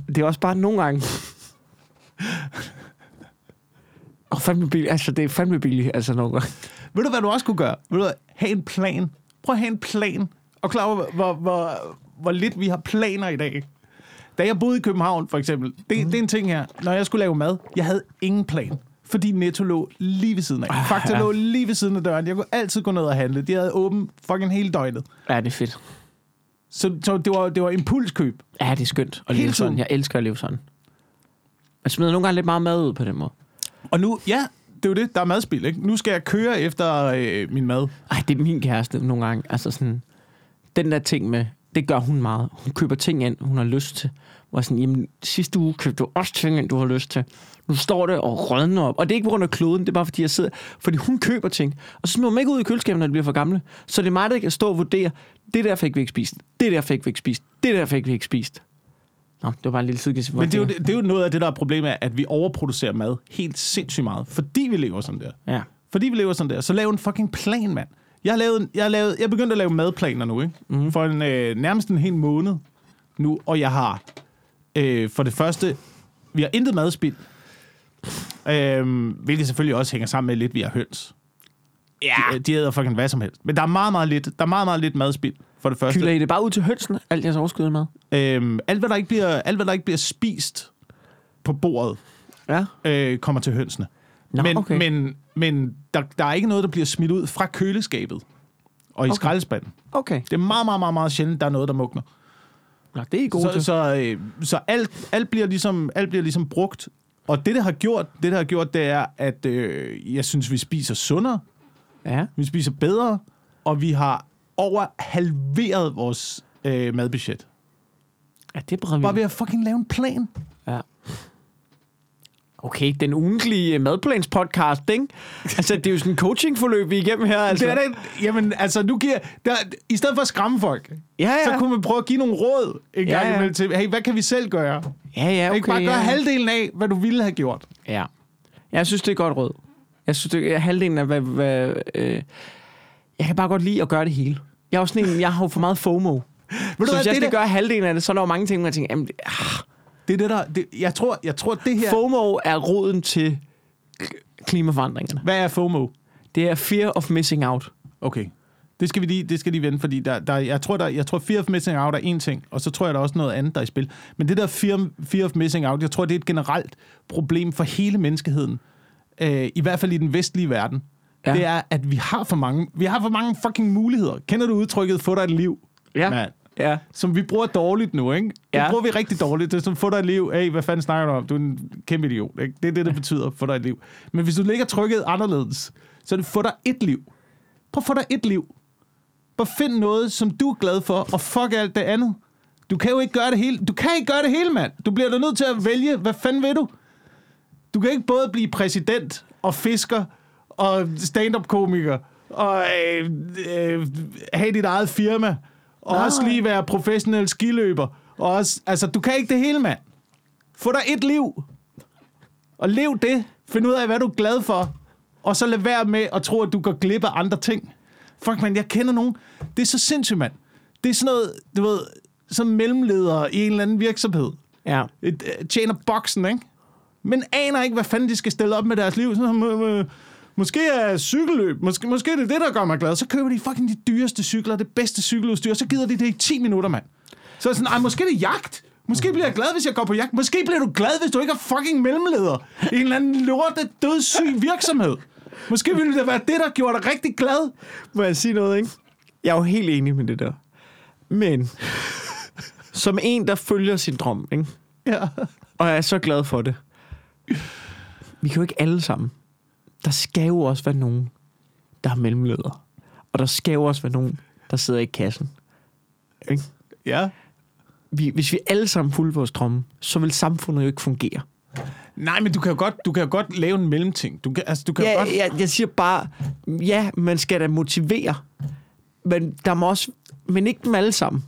[SPEAKER 1] det er også bare nogle gange... Og fandme billigt, altså det er fandme billigt, altså nogle gange.
[SPEAKER 2] Ved du, hvad du også kunne gøre? Ved du hvad? Ha' en plan. Prøv at have en plan. Og klar over, hvor, hvor, hvor lidt vi har planer i dag. Da jeg boede i København, for eksempel, det,
[SPEAKER 1] Mhm.
[SPEAKER 2] det er en ting her. Når jeg skulle lave mad, jeg havde ingen plan. Fordi Netto lå lige ved siden af.
[SPEAKER 1] Ah,
[SPEAKER 2] Fakta
[SPEAKER 1] ja.
[SPEAKER 2] lå lige ved siden af døren. Jeg kunne altid gå ned og handle. De havde åbent fucking hele døgnet.
[SPEAKER 1] Ja, det er fedt.
[SPEAKER 2] Så, så det, var, det var impulskøb.
[SPEAKER 1] Ja, det er skønt at
[SPEAKER 2] Hele
[SPEAKER 1] leve sådan.
[SPEAKER 2] tiden.
[SPEAKER 1] Jeg elsker at leve sådan. Jeg smider nogle gange lidt meget mad ud på den måde.
[SPEAKER 2] Og nu, ja, det er jo det, der er madspil, ikke? Nu skal jeg køre efter øh, min mad.
[SPEAKER 1] Ej, det er min kæreste nogle gange. Altså sådan, den der ting med, det gør hun meget. Hun køber ting ind, hun har lyst til. Hvor sådan, jamen, sidste uge købte du også ting ind, du har lyst til. Nu står det og rådner op. Og det er ikke på grund af kloden, det er bare fordi, jeg sidder... Fordi hun køber ting. Og så smider dem ikke ud i køleskabet, når de bliver for gamle. Så det er mig, der kan stå og vurdere, det der fik vi ikke spist. Det der fik vi ikke spist. Det der fik vi ikke spist. Nå, det var bare en lille sidegis.
[SPEAKER 2] Men det er, jo, det er jo noget af det, der er problemet, er, at vi overproducerer mad helt sindssygt meget. Fordi vi lever sådan der.
[SPEAKER 1] Ja.
[SPEAKER 2] Fordi vi lever sådan der. Så lav en fucking plan, mand. Jeg har, lavet, jeg lavet, jeg er begyndt at lave madplaner nu, ikke? Mm. For en, øh, nærmest en hel måned nu. Og jeg har øh, for det første, vi har intet madspild. Øh, hvilket selvfølgelig også hænger sammen med lidt, vi har høns.
[SPEAKER 1] Ja.
[SPEAKER 2] De, de æder fucking hvad som helst. Men der er meget, meget lidt, der er meget, meget lidt madspild, for det første.
[SPEAKER 1] Kylder I det bare ud til hønsene, alt jeres overskud mad?
[SPEAKER 2] Øhm, alt, hvad der ikke bliver, alt, hvad der ikke bliver spist på bordet,
[SPEAKER 1] Ja.
[SPEAKER 2] øh, kommer til hønsene.
[SPEAKER 1] Nå,
[SPEAKER 2] men
[SPEAKER 1] okay.
[SPEAKER 2] men, men der, der er ikke noget, der bliver smidt ud fra køleskabet og i
[SPEAKER 1] Okay.
[SPEAKER 2] skraldespanden.
[SPEAKER 1] Okay.
[SPEAKER 2] Det er meget, meget, meget, meget sjældent, der er noget, der mugner.
[SPEAKER 1] Nå, det er I gode
[SPEAKER 2] Så,
[SPEAKER 1] til.
[SPEAKER 2] så, øh, så alt, alt, bliver ligesom, alt bliver ligesom brugt. Og det, det har gjort, det, det har gjort, det er, at øh, jeg synes, vi spiser sundere,
[SPEAKER 1] Ja.
[SPEAKER 2] vi spiser bedre, og vi har over halveret vores øh, madbudget.
[SPEAKER 1] Ja, det er bare
[SPEAKER 2] Bare ved at fucking lave en plan.
[SPEAKER 1] Okay, den ugentlige madplans-podcast, ikke? Altså, det er jo sådan en coachingforløb, vi er igennem her. Altså.
[SPEAKER 2] Det er det. Jamen, altså, nu giver... Der, I stedet for at skræmme folk,
[SPEAKER 1] Ja, ja.
[SPEAKER 2] så kunne man prøve at give nogle råd en
[SPEAKER 1] Ja,
[SPEAKER 2] gang
[SPEAKER 1] ja.
[SPEAKER 2] til, hey, hvad kan vi selv gøre?
[SPEAKER 1] Ja, ja, okay.
[SPEAKER 2] Ikke bare gøre
[SPEAKER 1] ja.
[SPEAKER 2] halvdelen af, hvad du ville have gjort.
[SPEAKER 1] Ja. Jeg synes, det er godt råd. Jeg synes, det er halvdelen af, hvad... hvad øh, jeg kan bare godt lide at gøre det hele. Jeg er jo sådan en, jeg har jo for meget FOMO.
[SPEAKER 2] Ved
[SPEAKER 1] Så
[SPEAKER 2] du
[SPEAKER 1] hvis jeg
[SPEAKER 2] det,
[SPEAKER 1] skal
[SPEAKER 2] der,
[SPEAKER 1] gøre halvdelen af det, så er der jo mange ting, hvor jeg tænker, jamen, ah,
[SPEAKER 2] det er det der... Det, jeg, tror, jeg tror, det her...
[SPEAKER 1] FOMO er roden til klimaforandringerne.
[SPEAKER 2] Hvad er FOMO?
[SPEAKER 1] Det er fear of missing out.
[SPEAKER 2] Okay. Det skal vi lige, det skal lige vende, fordi der, der, jeg, tror, der, jeg tror, fear of missing out er en ting, og så tror jeg, der er også noget andet, der er i spil. Men det der fear, fear of missing out, jeg tror, det er et generelt problem for hele menneskeheden. Øh, I hvert fald i den vestlige verden.
[SPEAKER 1] Ja.
[SPEAKER 2] Det er, at vi har for mange, vi har for mange fucking muligheder. Kender du udtrykket, få dig et liv?
[SPEAKER 1] Ja.
[SPEAKER 2] Mand.
[SPEAKER 1] Ja.
[SPEAKER 2] Som vi bruger dårligt nu, ikke? Det
[SPEAKER 1] Ja.
[SPEAKER 2] bruger vi rigtig dårligt. Det er som, få dig et liv. Hey, hvad fanden snakker du om? Du er en kæmpe idiot. Ikke? Det er det, det betyder, få dig et liv. Men hvis du lægger trykket anderledes, så er det få dig et liv. Prøv at få dig et liv. Bare find noget, som du er glad for, og fuck alt det andet. Du kan jo ikke gøre det hele. Du kan ikke gøre det hele, mand. Du bliver da nødt til at vælge, hvad fanden vil du? Du kan ikke både blive præsident og fisker og stand-up-komiker og øh, øh, have dit eget firma og
[SPEAKER 1] Nej.
[SPEAKER 2] også lige være professionel skiløber. Og også, altså, du kan ikke det hele, mand. Få dig et liv. Og lev det. Find ud af, hvad du er glad for. Og så lad være med at tro, at du går glip af andre ting. Fuck, man, jeg kender nogen. Det er så sindssygt, mand. Det er sådan noget, du ved, som mellemleder i en eller anden virksomhed.
[SPEAKER 1] Ja.
[SPEAKER 2] Et, øh, tjener boksen, ikke? Men aner ikke, hvad fanden de skal stille op med deres liv. Sådan, må, må, måske er cykelløb, måske, måske er det det, der gør mig glad. Så køber de fucking de dyreste cykler, det bedste cykeludstyr, så gider de det i 10 minutter, mand. Så er sådan, ej, måske er det jagt. Måske bliver jeg glad, hvis jeg går på jagt. Måske bliver du glad, hvis du ikke er fucking mellemleder i en eller anden lorte, dødssyg virksomhed. Måske ville det være det, der gjorde dig rigtig glad.
[SPEAKER 1] Må jeg sige noget, ikke? Jeg er jo helt enig med det der. Men som en, der følger sin drøm, ikke?
[SPEAKER 2] Ja.
[SPEAKER 1] og jeg er så glad for det. Vi kan jo ikke alle sammen. Der skal jo også være nogen, der er mellemledere. Og der skal jo også være nogen, der sidder i kassen. Ikke?
[SPEAKER 2] Ja.
[SPEAKER 1] Vi, hvis vi alle sammen fulgte vores drømme, så vil samfundet jo ikke fungere.
[SPEAKER 2] Nej, men du kan jo godt, du kan jo godt lave en mellemting. Du kan, altså, du kan jo
[SPEAKER 1] Ja,
[SPEAKER 2] godt...
[SPEAKER 1] jeg, jeg siger bare, ja, man skal da motivere. Men der må også, men ikke dem alle sammen.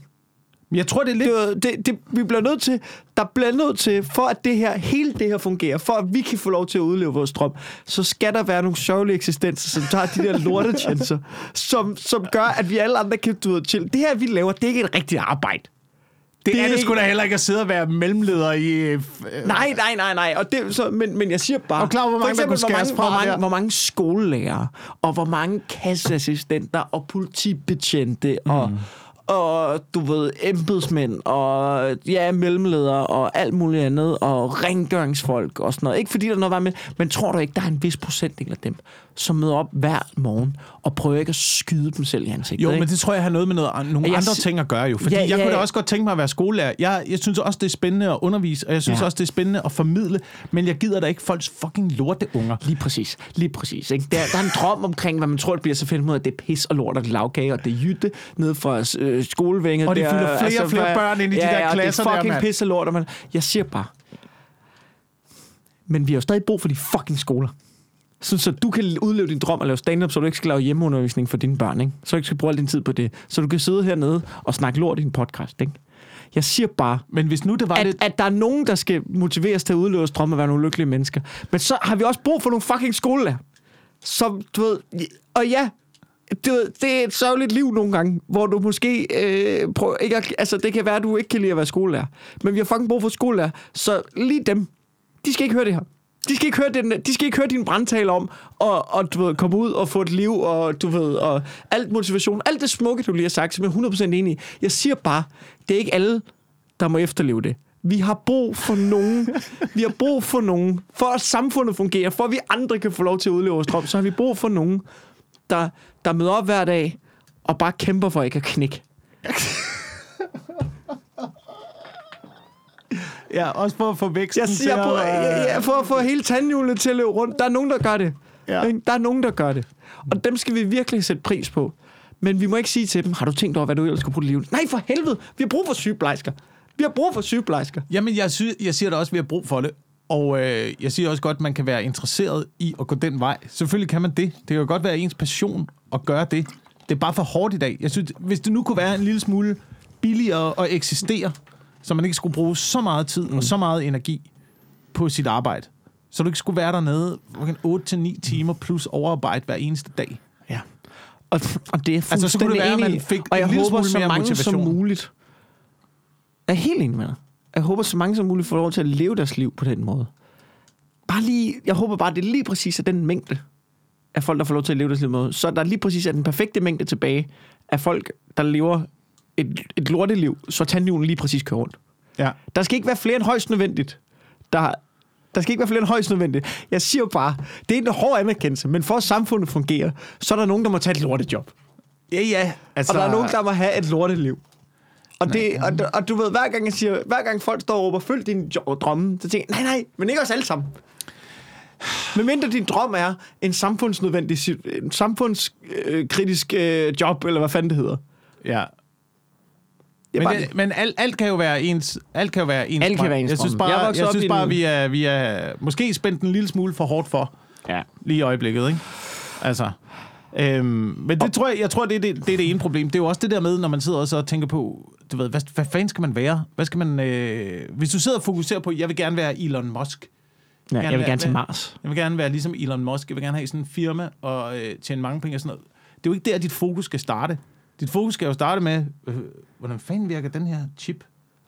[SPEAKER 2] Jeg tror, det er lidt...
[SPEAKER 1] det, det, det, vi bliver nødt til, der bliver nødt til, for at det her, hele det her fungerer, for at vi kan få lov til at udleve vores drøm, så skal der være nogle sørgelige eksistenser, som tager de der lortetjenester, som, som gør, at vi alle andre kan du ved, chill. Det her, vi laver, det er ikke et rigtigt arbejde.
[SPEAKER 2] Det,
[SPEAKER 1] Det
[SPEAKER 2] er det sgu da heller ikke at sidde og være mellemleder i... Øh,
[SPEAKER 1] Nej, nej, nej, nej. Og det, så, men, men jeg siger bare...
[SPEAKER 2] Du klar hvor
[SPEAKER 1] for
[SPEAKER 2] mange,
[SPEAKER 1] eksempel, hvor mange,
[SPEAKER 2] fra
[SPEAKER 1] hvor, mange, hvor mange skolelærere, og hvor mange kasseassistenter, og politibetjente, mm. Og, du ved, embedsmænd, og ja, mellemledere, og alt muligt andet, og rengøringsfolk og sådan noget. Ikke fordi der er noget var med, men tror du ikke, der er en vis procentdel af dem, som møder op hver morgen, og prøver ikke at skyde dem selv i ansigtet?
[SPEAKER 2] jo,
[SPEAKER 1] ikke?
[SPEAKER 2] men det tror jeg har noget med noget, nogle
[SPEAKER 1] Jeg
[SPEAKER 2] andre
[SPEAKER 1] si-
[SPEAKER 2] ting at gøre jo. Fordi
[SPEAKER 1] Ja,
[SPEAKER 2] ja, jeg kunne da også godt tænke mig at være skolelærer. Jeg, jeg synes også, det er spændende at undervise, og jeg synes
[SPEAKER 1] Ja.
[SPEAKER 2] også, det er spændende at formidle, men jeg gider da ikke folks fucking lorteunger.
[SPEAKER 1] Lige præcis. Lige præcis. Ikke? Der, der er en drøm omkring, hvad man tror, det bliver, så finder man ud af, at det er pis og lort og lavkage, og det er jytte ned fra øh, skolevænget.
[SPEAKER 2] Og de
[SPEAKER 1] der,
[SPEAKER 2] fylder flere og flere
[SPEAKER 1] hvad-
[SPEAKER 2] børn ind i de
[SPEAKER 1] ja,
[SPEAKER 2] der
[SPEAKER 1] ja,
[SPEAKER 2] klasser
[SPEAKER 1] det
[SPEAKER 2] der,
[SPEAKER 1] er fucking
[SPEAKER 2] mand.
[SPEAKER 1] pis og lort. Man, jeg siger bare, men vi har jo stadig brug for de fucking skoler. Så, så du kan udleve din drøm og lave stand-up, så du ikke skal lave hjemmeundervisning for dine børn. Ikke? Så du ikke skal bruge al din tid på det. Så du kan sidde hernede og snakke lort i din podcast. Ikke? Jeg siger bare,
[SPEAKER 2] Men hvis nu det var
[SPEAKER 1] at,
[SPEAKER 2] lidt...
[SPEAKER 1] at der er nogen, der skal motiveres til at deres drømme og være nogle lykkelige mennesker. Men så har vi også brug for nogle fucking skolelærer. Som, du ved, og ja, du ved, det er et sørgeligt liv nogle gange, hvor du måske øh, prøver ikke at, altså det kan være, at du ikke kan lide at være skolelærer. Men vi har fucking brug for skolelærer, så lige dem, de skal ikke høre det her. De skal ikke høre, den, de skal ikke høre din brandtale om og, og du ved, komme ud og få et liv, og du ved, og alt motivation, alt det smukke, du lige har sagt, som jeg er 100% enig i. Jeg siger bare, det er ikke alle, der må efterleve det. Vi har brug for nogen. Vi har brug for nogen. For at samfundet fungerer, for at vi andre kan få lov til at udleve vores drøm, så har vi brug for nogen, der, der møder op hver dag og bare kæmper for ikke at knække.
[SPEAKER 2] Ja, også for at få væksten
[SPEAKER 1] Jeg siger
[SPEAKER 2] til
[SPEAKER 1] på,
[SPEAKER 2] at,
[SPEAKER 1] ja, ja, for at få hele tandhjulet til at løbe rundt. Der er nogen, der gør det.
[SPEAKER 2] Ja.
[SPEAKER 1] Der er nogen, der gør det. Og dem skal vi virkelig sætte pris på. Men vi må ikke sige til dem, har du tænkt over, hvad du ellers skulle bruge dit liv? Nej, for helvede. Vi har brug for sygeplejersker. Vi har brug for sygeplejersker.
[SPEAKER 2] Jamen, jeg, sy- jeg siger da også, at vi har brug for det. Og øh, jeg siger også godt, at man kan være interesseret i at gå den vej. Selvfølgelig kan man det. Det kan jo godt være ens passion at gøre det. Det er bare for hårdt i dag. Jeg synes, hvis det nu kunne være en lille smule billigere at eksistere, så man ikke skulle bruge så meget tid mm. og så meget energi på sit arbejde, så du ikke skulle være dernede 8-9 timer plus overarbejde hver eneste dag.
[SPEAKER 1] Ja. Og, og det er
[SPEAKER 2] Altså, så kunne det
[SPEAKER 1] fuldstændig
[SPEAKER 2] være, at man
[SPEAKER 1] enig i.
[SPEAKER 2] fik
[SPEAKER 1] Og jeg
[SPEAKER 2] lille
[SPEAKER 1] håber,
[SPEAKER 2] smule
[SPEAKER 1] så
[SPEAKER 2] mere
[SPEAKER 1] mange
[SPEAKER 2] motivation.
[SPEAKER 1] som muligt. Jeg er helt enig med dig. Jeg håber, så mange som muligt får lov til at leve deres liv på den måde. Bare lige, jeg håber bare, det er lige præcis af den mængde af folk, der får lov til at leve deres liv måde. Så der er lige præcis er den perfekte mængde tilbage af folk, der lever et, et lorteliv, så tandhjulen lige præcis kører rundt.
[SPEAKER 2] Ja.
[SPEAKER 1] Der skal ikke være flere end højst nødvendigt. Der, der skal ikke være flere end højst nødvendigt. Jeg siger bare, det er en hård anerkendelse, men for at samfundet fungerer, så er der nogen, der må tage et lortejob.
[SPEAKER 2] Ja, ja. Altså,
[SPEAKER 1] Og der er nogen, der må have et lorteliv. Og, det, og, og du ved, hver gang jeg siger, hver gang folk står og råber, følg din drømme, så tænker jeg, nej, nej, men ikke os alle sammen. Medmindre din drøm er en samfundsnødvendig, en samfundskritisk øh, job, eller hvad fanden det hedder.
[SPEAKER 2] Ja.
[SPEAKER 1] Det
[SPEAKER 2] Men,
[SPEAKER 1] bare,
[SPEAKER 2] det, men alt, alt kan jo være ens alt kan jo være ens
[SPEAKER 1] Alt kan være ens
[SPEAKER 2] Jeg synes bare,
[SPEAKER 1] Jeg
[SPEAKER 2] jeg, synes bare
[SPEAKER 1] en-
[SPEAKER 2] vi er vi er måske spændt en lille smule for hårdt for.
[SPEAKER 1] Ja.
[SPEAKER 2] lige i øjeblikket, ikke? Altså, øhm, men det tror jeg, jeg tror, det er det, det er det ene problem. Det er jo også det der med, når man sidder også og tænker på, du ved, hvad, hvad fanden skal man være? Hvad skal man, øh, hvis du sidder og fokuserer på, jeg vil gerne være Elon Musk.
[SPEAKER 1] Ja jeg vil
[SPEAKER 2] være-
[SPEAKER 1] gerne til Mars.
[SPEAKER 2] Jeg vil gerne være ligesom Elon Musk. Jeg vil gerne have sådan en firma og øh, tjene mange penge og sådan noget. Det er jo ikke der, dit fokus skal starte. Dit fokus skal jo starte med, øh, hvordan fanden virker den her chip?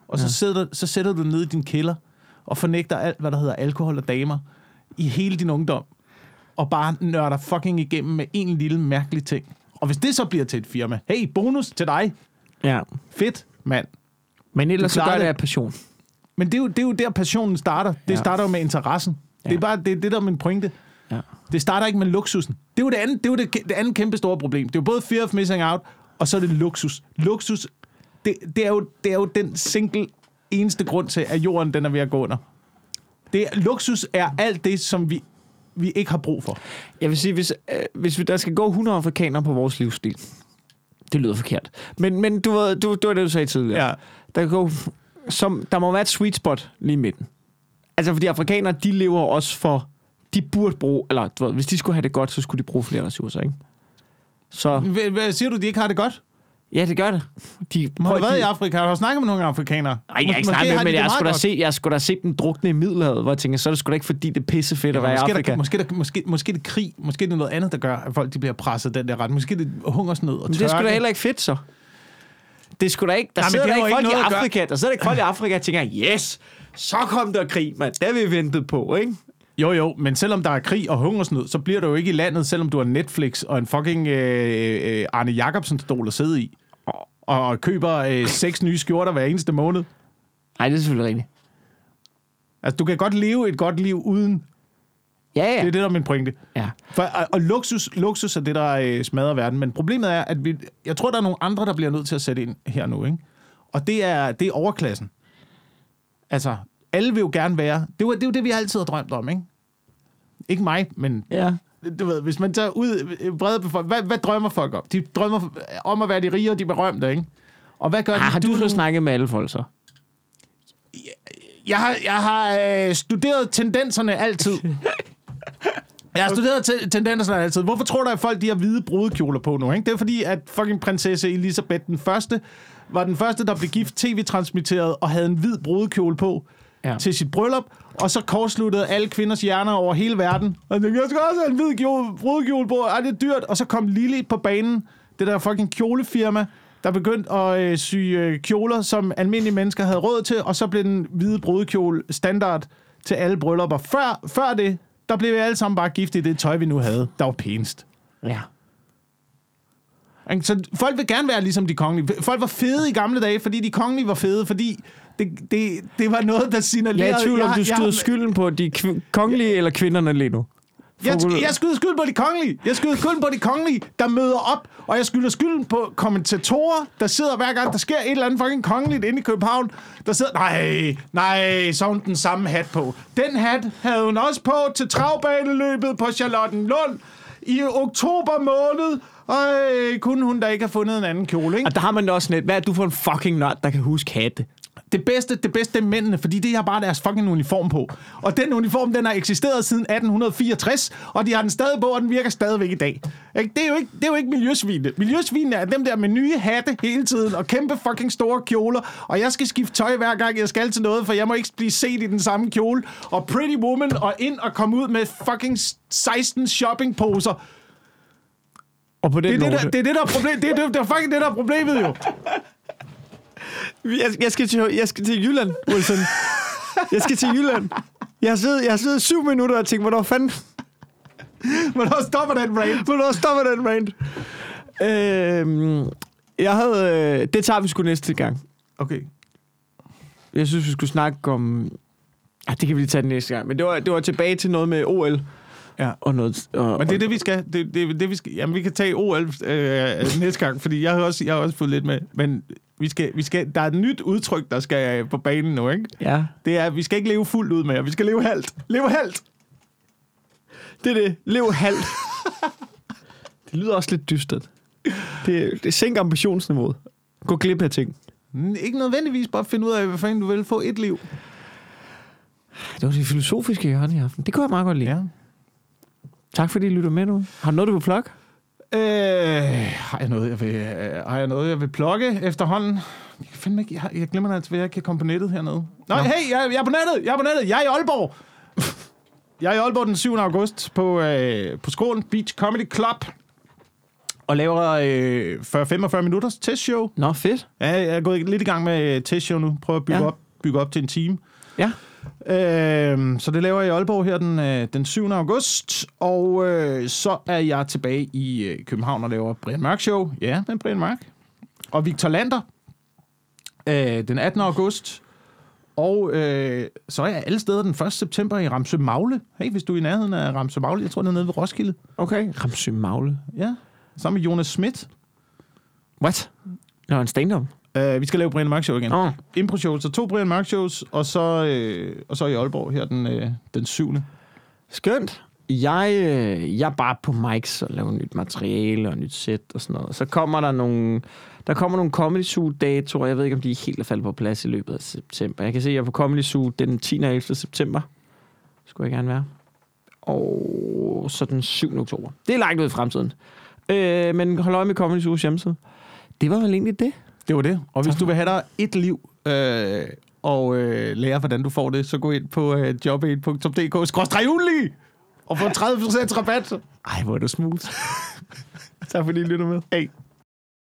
[SPEAKER 2] Og så,
[SPEAKER 1] Ja.
[SPEAKER 2] sætter, så sætter du ned i din kælder og fornægter alt, hvad der hedder alkohol og damer i hele din ungdom. Og bare nørder fucking igennem med en lille mærkelig ting. Og hvis det så bliver til et firma, hey, bonus til dig.
[SPEAKER 1] Ja.
[SPEAKER 2] Fedt, mand.
[SPEAKER 1] Men ellers så gør det
[SPEAKER 2] det.
[SPEAKER 1] af passion.
[SPEAKER 2] Men det er, jo, det er jo der, passionen starter. Det
[SPEAKER 1] Ja.
[SPEAKER 2] starter jo med interessen. Det
[SPEAKER 1] Ja.
[SPEAKER 2] er bare det, det der er min pointe.
[SPEAKER 1] Ja.
[SPEAKER 2] Det starter ikke med luksusen. Det er jo det andet, det, er jo det, det andet kæmpe store problem. Det er jo både fear of missing out, og så er det luksus. Luksus, det, det, er, jo, det er jo den single eneste grund til, at jorden den er ved at gå under. Det er, luksus er alt det, som vi, vi ikke har brug for.
[SPEAKER 1] Jeg vil sige, hvis, øh, hvis vi, der skal gå 100 afrikanere på vores livsstil, det lyder forkert. Men, men du, ved, du, det var det, du sagde tidligere.
[SPEAKER 2] Ja.
[SPEAKER 1] Der, kan gå, som, der må være et sweet spot lige i midten. Altså, fordi afrikanere, de lever også for... De burde bruge... Eller, du ved, hvis de skulle have det godt, så skulle de bruge flere ressourcer, ikke? Så,
[SPEAKER 2] Hvad, siger du, de ikke har det godt?
[SPEAKER 1] ja, det gør det. De,
[SPEAKER 2] Har du været i Afrika? Har du snakket med nogle afrikanere?
[SPEAKER 1] Nej, jeg har ikke snakket med, men jeg skulle, da se, jeg skulle da se dem drukne i Middelhavet, hvor jeg tænker, så er det sgu da ikke, fordi det er pissefedt at være i
[SPEAKER 2] måske,
[SPEAKER 1] Afrika.
[SPEAKER 2] der, måske, der, måske, måske det er krig, måske det er noget andet, der gør, at folk de bliver presset den der ret. Måske det er hungersnød og
[SPEAKER 1] Men det er sgu da
[SPEAKER 2] tørke.
[SPEAKER 1] heller ikke fedt, så. Det sgu da ikke... Der
[SPEAKER 2] Nej,
[SPEAKER 1] sidder der ikke folk
[SPEAKER 2] ikke
[SPEAKER 1] i Afrika, der sidder ikke folk i Afrika og tænker, yes, så kom der krig, mand. Det har vi ventet på, ikke?
[SPEAKER 2] Jo, jo, men selvom der er krig og hungersnød, så bliver du jo ikke i landet, selvom du har Netflix og en fucking øh, øh, Arne Jacobsen-stol at sidde i. Og køber øh, seks nye skjorter hver eneste måned.
[SPEAKER 1] Nej, det er selvfølgelig rigtigt.
[SPEAKER 2] Altså, du kan godt leve et godt liv uden.
[SPEAKER 1] Ja, ja.
[SPEAKER 2] Det er det, der er min pointe.
[SPEAKER 1] ja.
[SPEAKER 2] For, og, og luksus, luksus er det, der øh, smadrer verden. Men problemet er, at vi, jeg tror, der er nogle andre, der bliver nødt til at sætte ind her nu. Ikke? Og det er, det er overklassen. Altså, alle vil jo gerne være... Det er jo det, er jo det vi altid har drømt om, ikke? Ikke mig, men
[SPEAKER 1] Ja.
[SPEAKER 2] du ved, hvis man tager ud i brede befolkning, hvad, hvad drømmer folk om? De drømmer om at være de rige og de berømte, ikke? Og hvad gør
[SPEAKER 1] Ah,
[SPEAKER 2] de?
[SPEAKER 1] har du så snakket med alle folk så?
[SPEAKER 2] Jeg har, jeg har øh, studeret tendenserne altid. Jeg har studeret te- tendenserne altid. Hvorfor tror du, at folk de har hvide brudekjoler på nu? Ikke? Det er fordi, at fucking prinsesse Elisabeth den første var den første, der blev gift tv-transmitteret og havde en hvid brudekjole på
[SPEAKER 1] Ja.
[SPEAKER 2] til sit bryllup, og så kortsluttede alle kvinders hjerner over hele verden. Og tænkte, jeg skal også have en hvid kjole, brudekjole på. Ej, det er dyrt. Og så kom Lili på banen, det der fucking kjolefirma, der begyndte at øh, sy øh, kjoler, som almindelige mennesker havde råd til, og så blev den hvide brudekjole standard til alle bryllupper. Før, før det, der blev vi alle sammen bare gift i det tøj, vi nu havde, der var pænest.
[SPEAKER 1] Ja.
[SPEAKER 2] Så folk vil gerne være ligesom de kongelige. Folk var fede i gamle dage, fordi de kongelige var fede, fordi det, det, det var noget, der signalerede...
[SPEAKER 1] Jeg er i tvivl om, du
[SPEAKER 2] jeg-
[SPEAKER 1] støder skylden på de kv- kongelige eller kvinderne lige nu.
[SPEAKER 2] Jeg, jeg skyder skylden på de kongelige. Jeg skyder skylden på de kongelige, der møder op. Og jeg skylder skylden på kommentatorer, der sidder hver gang, der sker et eller andet fucking kongeligt inde i København. Der sidder, nej, nej, så hun den samme hat på. Den hat havde hun også på til travbaneløbet på Charlottenlund i oktober måned. Og kunne hun da ikke have fundet en anden kjole, ikke?
[SPEAKER 1] Og der har man også net. Hvad er du for en fucking nørd, der kan huske hatte?
[SPEAKER 2] Det bedste, det bedste er mændene, fordi det har bare deres fucking uniform på. Og den uniform, den har eksisteret siden 1864, og de har den stadig på, og den virker stadigvæk i dag. Ikke? Det, er jo ikke, det er jo ikke miljøsvinene. Miljøsvinene er dem der med nye hatte hele tiden, og kæmpe fucking store kjoler, og jeg skal skifte tøj hver gang, jeg skal til noget, for jeg må ikke blive set i den samme kjole. Og Pretty Woman, og ind og komme ud med fucking 16 shoppingposer.
[SPEAKER 1] Og på den
[SPEAKER 2] Det er det, der, det er det, der er problemet. Det er, det, det er fucking det, der er problemet jo.
[SPEAKER 1] Jeg, jeg, skal til, jeg skal til Jylland, Wilson. Jeg skal til Jylland. Jeg har siddet, jeg har siddet syv minutter og tænkt, hvornår fanden...
[SPEAKER 2] Hvornår stopper den rant?
[SPEAKER 1] Hvornår stopper den rant? Øhm, jeg havde... Øh, det tager vi sgu næste gang.
[SPEAKER 2] Okay.
[SPEAKER 1] Jeg synes, vi skulle snakke om... Ah, det kan vi lige tage den næste gang. Men det var, det var tilbage til noget med OL.
[SPEAKER 2] Ja.
[SPEAKER 1] Og noget... Og,
[SPEAKER 2] Men det er det, vi skal. Det, det, det, vi skal. Jamen, vi kan tage OL øh, næste gang, fordi jeg har også, jeg har også fået lidt med. Men vi skal, vi skal, der er et nyt udtryk, der skal på banen nu, ikke?
[SPEAKER 1] Ja,
[SPEAKER 2] Det er, at vi skal ikke leve fuldt ud med, vi skal leve halvt. Leve halvt!
[SPEAKER 1] det er det. Lev halvt. det lyder også lidt dystert. Det, det sænker ambitionsniveauet. Gå glip af ting.
[SPEAKER 2] Ikke nødvendigvis bare finde ud af, hvad fanden du vil få et liv.
[SPEAKER 1] Det var det filosofiske hjørne i aften. Det kunne jeg meget godt lide.
[SPEAKER 2] Ja.
[SPEAKER 1] Tak fordi I lytter med nu. Har du noget, du vil plukke?
[SPEAKER 2] Øh, har, jeg noget, jeg vil, øh, har jeg noget, jeg vil plukke efterhånden? Jeg, kan fandme ikke, jeg, jeg glemmer altså, hvad jeg kan komme på nettet hernede. Nå, hey, jeg, jeg er på nettet! Jeg er på nettet! Jeg er i Aalborg! jeg er i Aalborg den 7. august på, øh, på Skålen Beach Comedy Club. Og laver øh, 40-45 minutters testshow.
[SPEAKER 1] Nå, fedt.
[SPEAKER 2] Ja, jeg er gået lidt i gang med øh, testshow nu. Prøver at bygge, ja. op, bygge op til en time.
[SPEAKER 1] Ja.
[SPEAKER 2] Øh, så det laver jeg i Aalborg her den, øh, den 7. august. Og øh, så er jeg tilbage i øh, København og laver Brian Mørk Show. Ja, den Brian Mørk. Og Victor Lander øh, den 18. august. Og øh, så er jeg alle steder den 1. september i Ramsø Magle. Hey, hvis du er i nærheden af Ramsø Magle. Jeg tror, det er nede ved Roskilde.
[SPEAKER 1] Okay. Ramsø Magle.
[SPEAKER 2] Ja, sammen med Jonas Schmidt.
[SPEAKER 1] What? Nå, en stand-up.
[SPEAKER 2] Uh, vi skal lave Brian Mørk Show igen.
[SPEAKER 1] Åh,
[SPEAKER 2] Impro-show, så to Brian Mørk Shows, og så, øh, og så i Aalborg her den, øh, den 7.
[SPEAKER 1] skønt. Jeg, øh, jeg er bare på mics og laver nyt materiale og nyt sæt og sådan noget. Så kommer der nogle, der kommer nogle Comedy Zoo datoer. Jeg ved ikke, om de helt er faldet på plads i løbet af september. Jeg kan se, at jeg er på Comedy Zoo den 10. og 11. september. Skulle jeg gerne være. Og så den 7. oktober. Det er langt ud i fremtiden. Øh, men hold øje med Comedy Zoo's hjemmeside. Det var vel egentlig det.
[SPEAKER 2] Det var det. Og hvis du vil have dig et liv øh, og øh, lære, hvordan du får det, så gå ind på øh, job1.dk-ugentlig og få 30% rabat.
[SPEAKER 1] Ej, hvor er du smooth. tak fordi I lytter med.
[SPEAKER 2] Hey.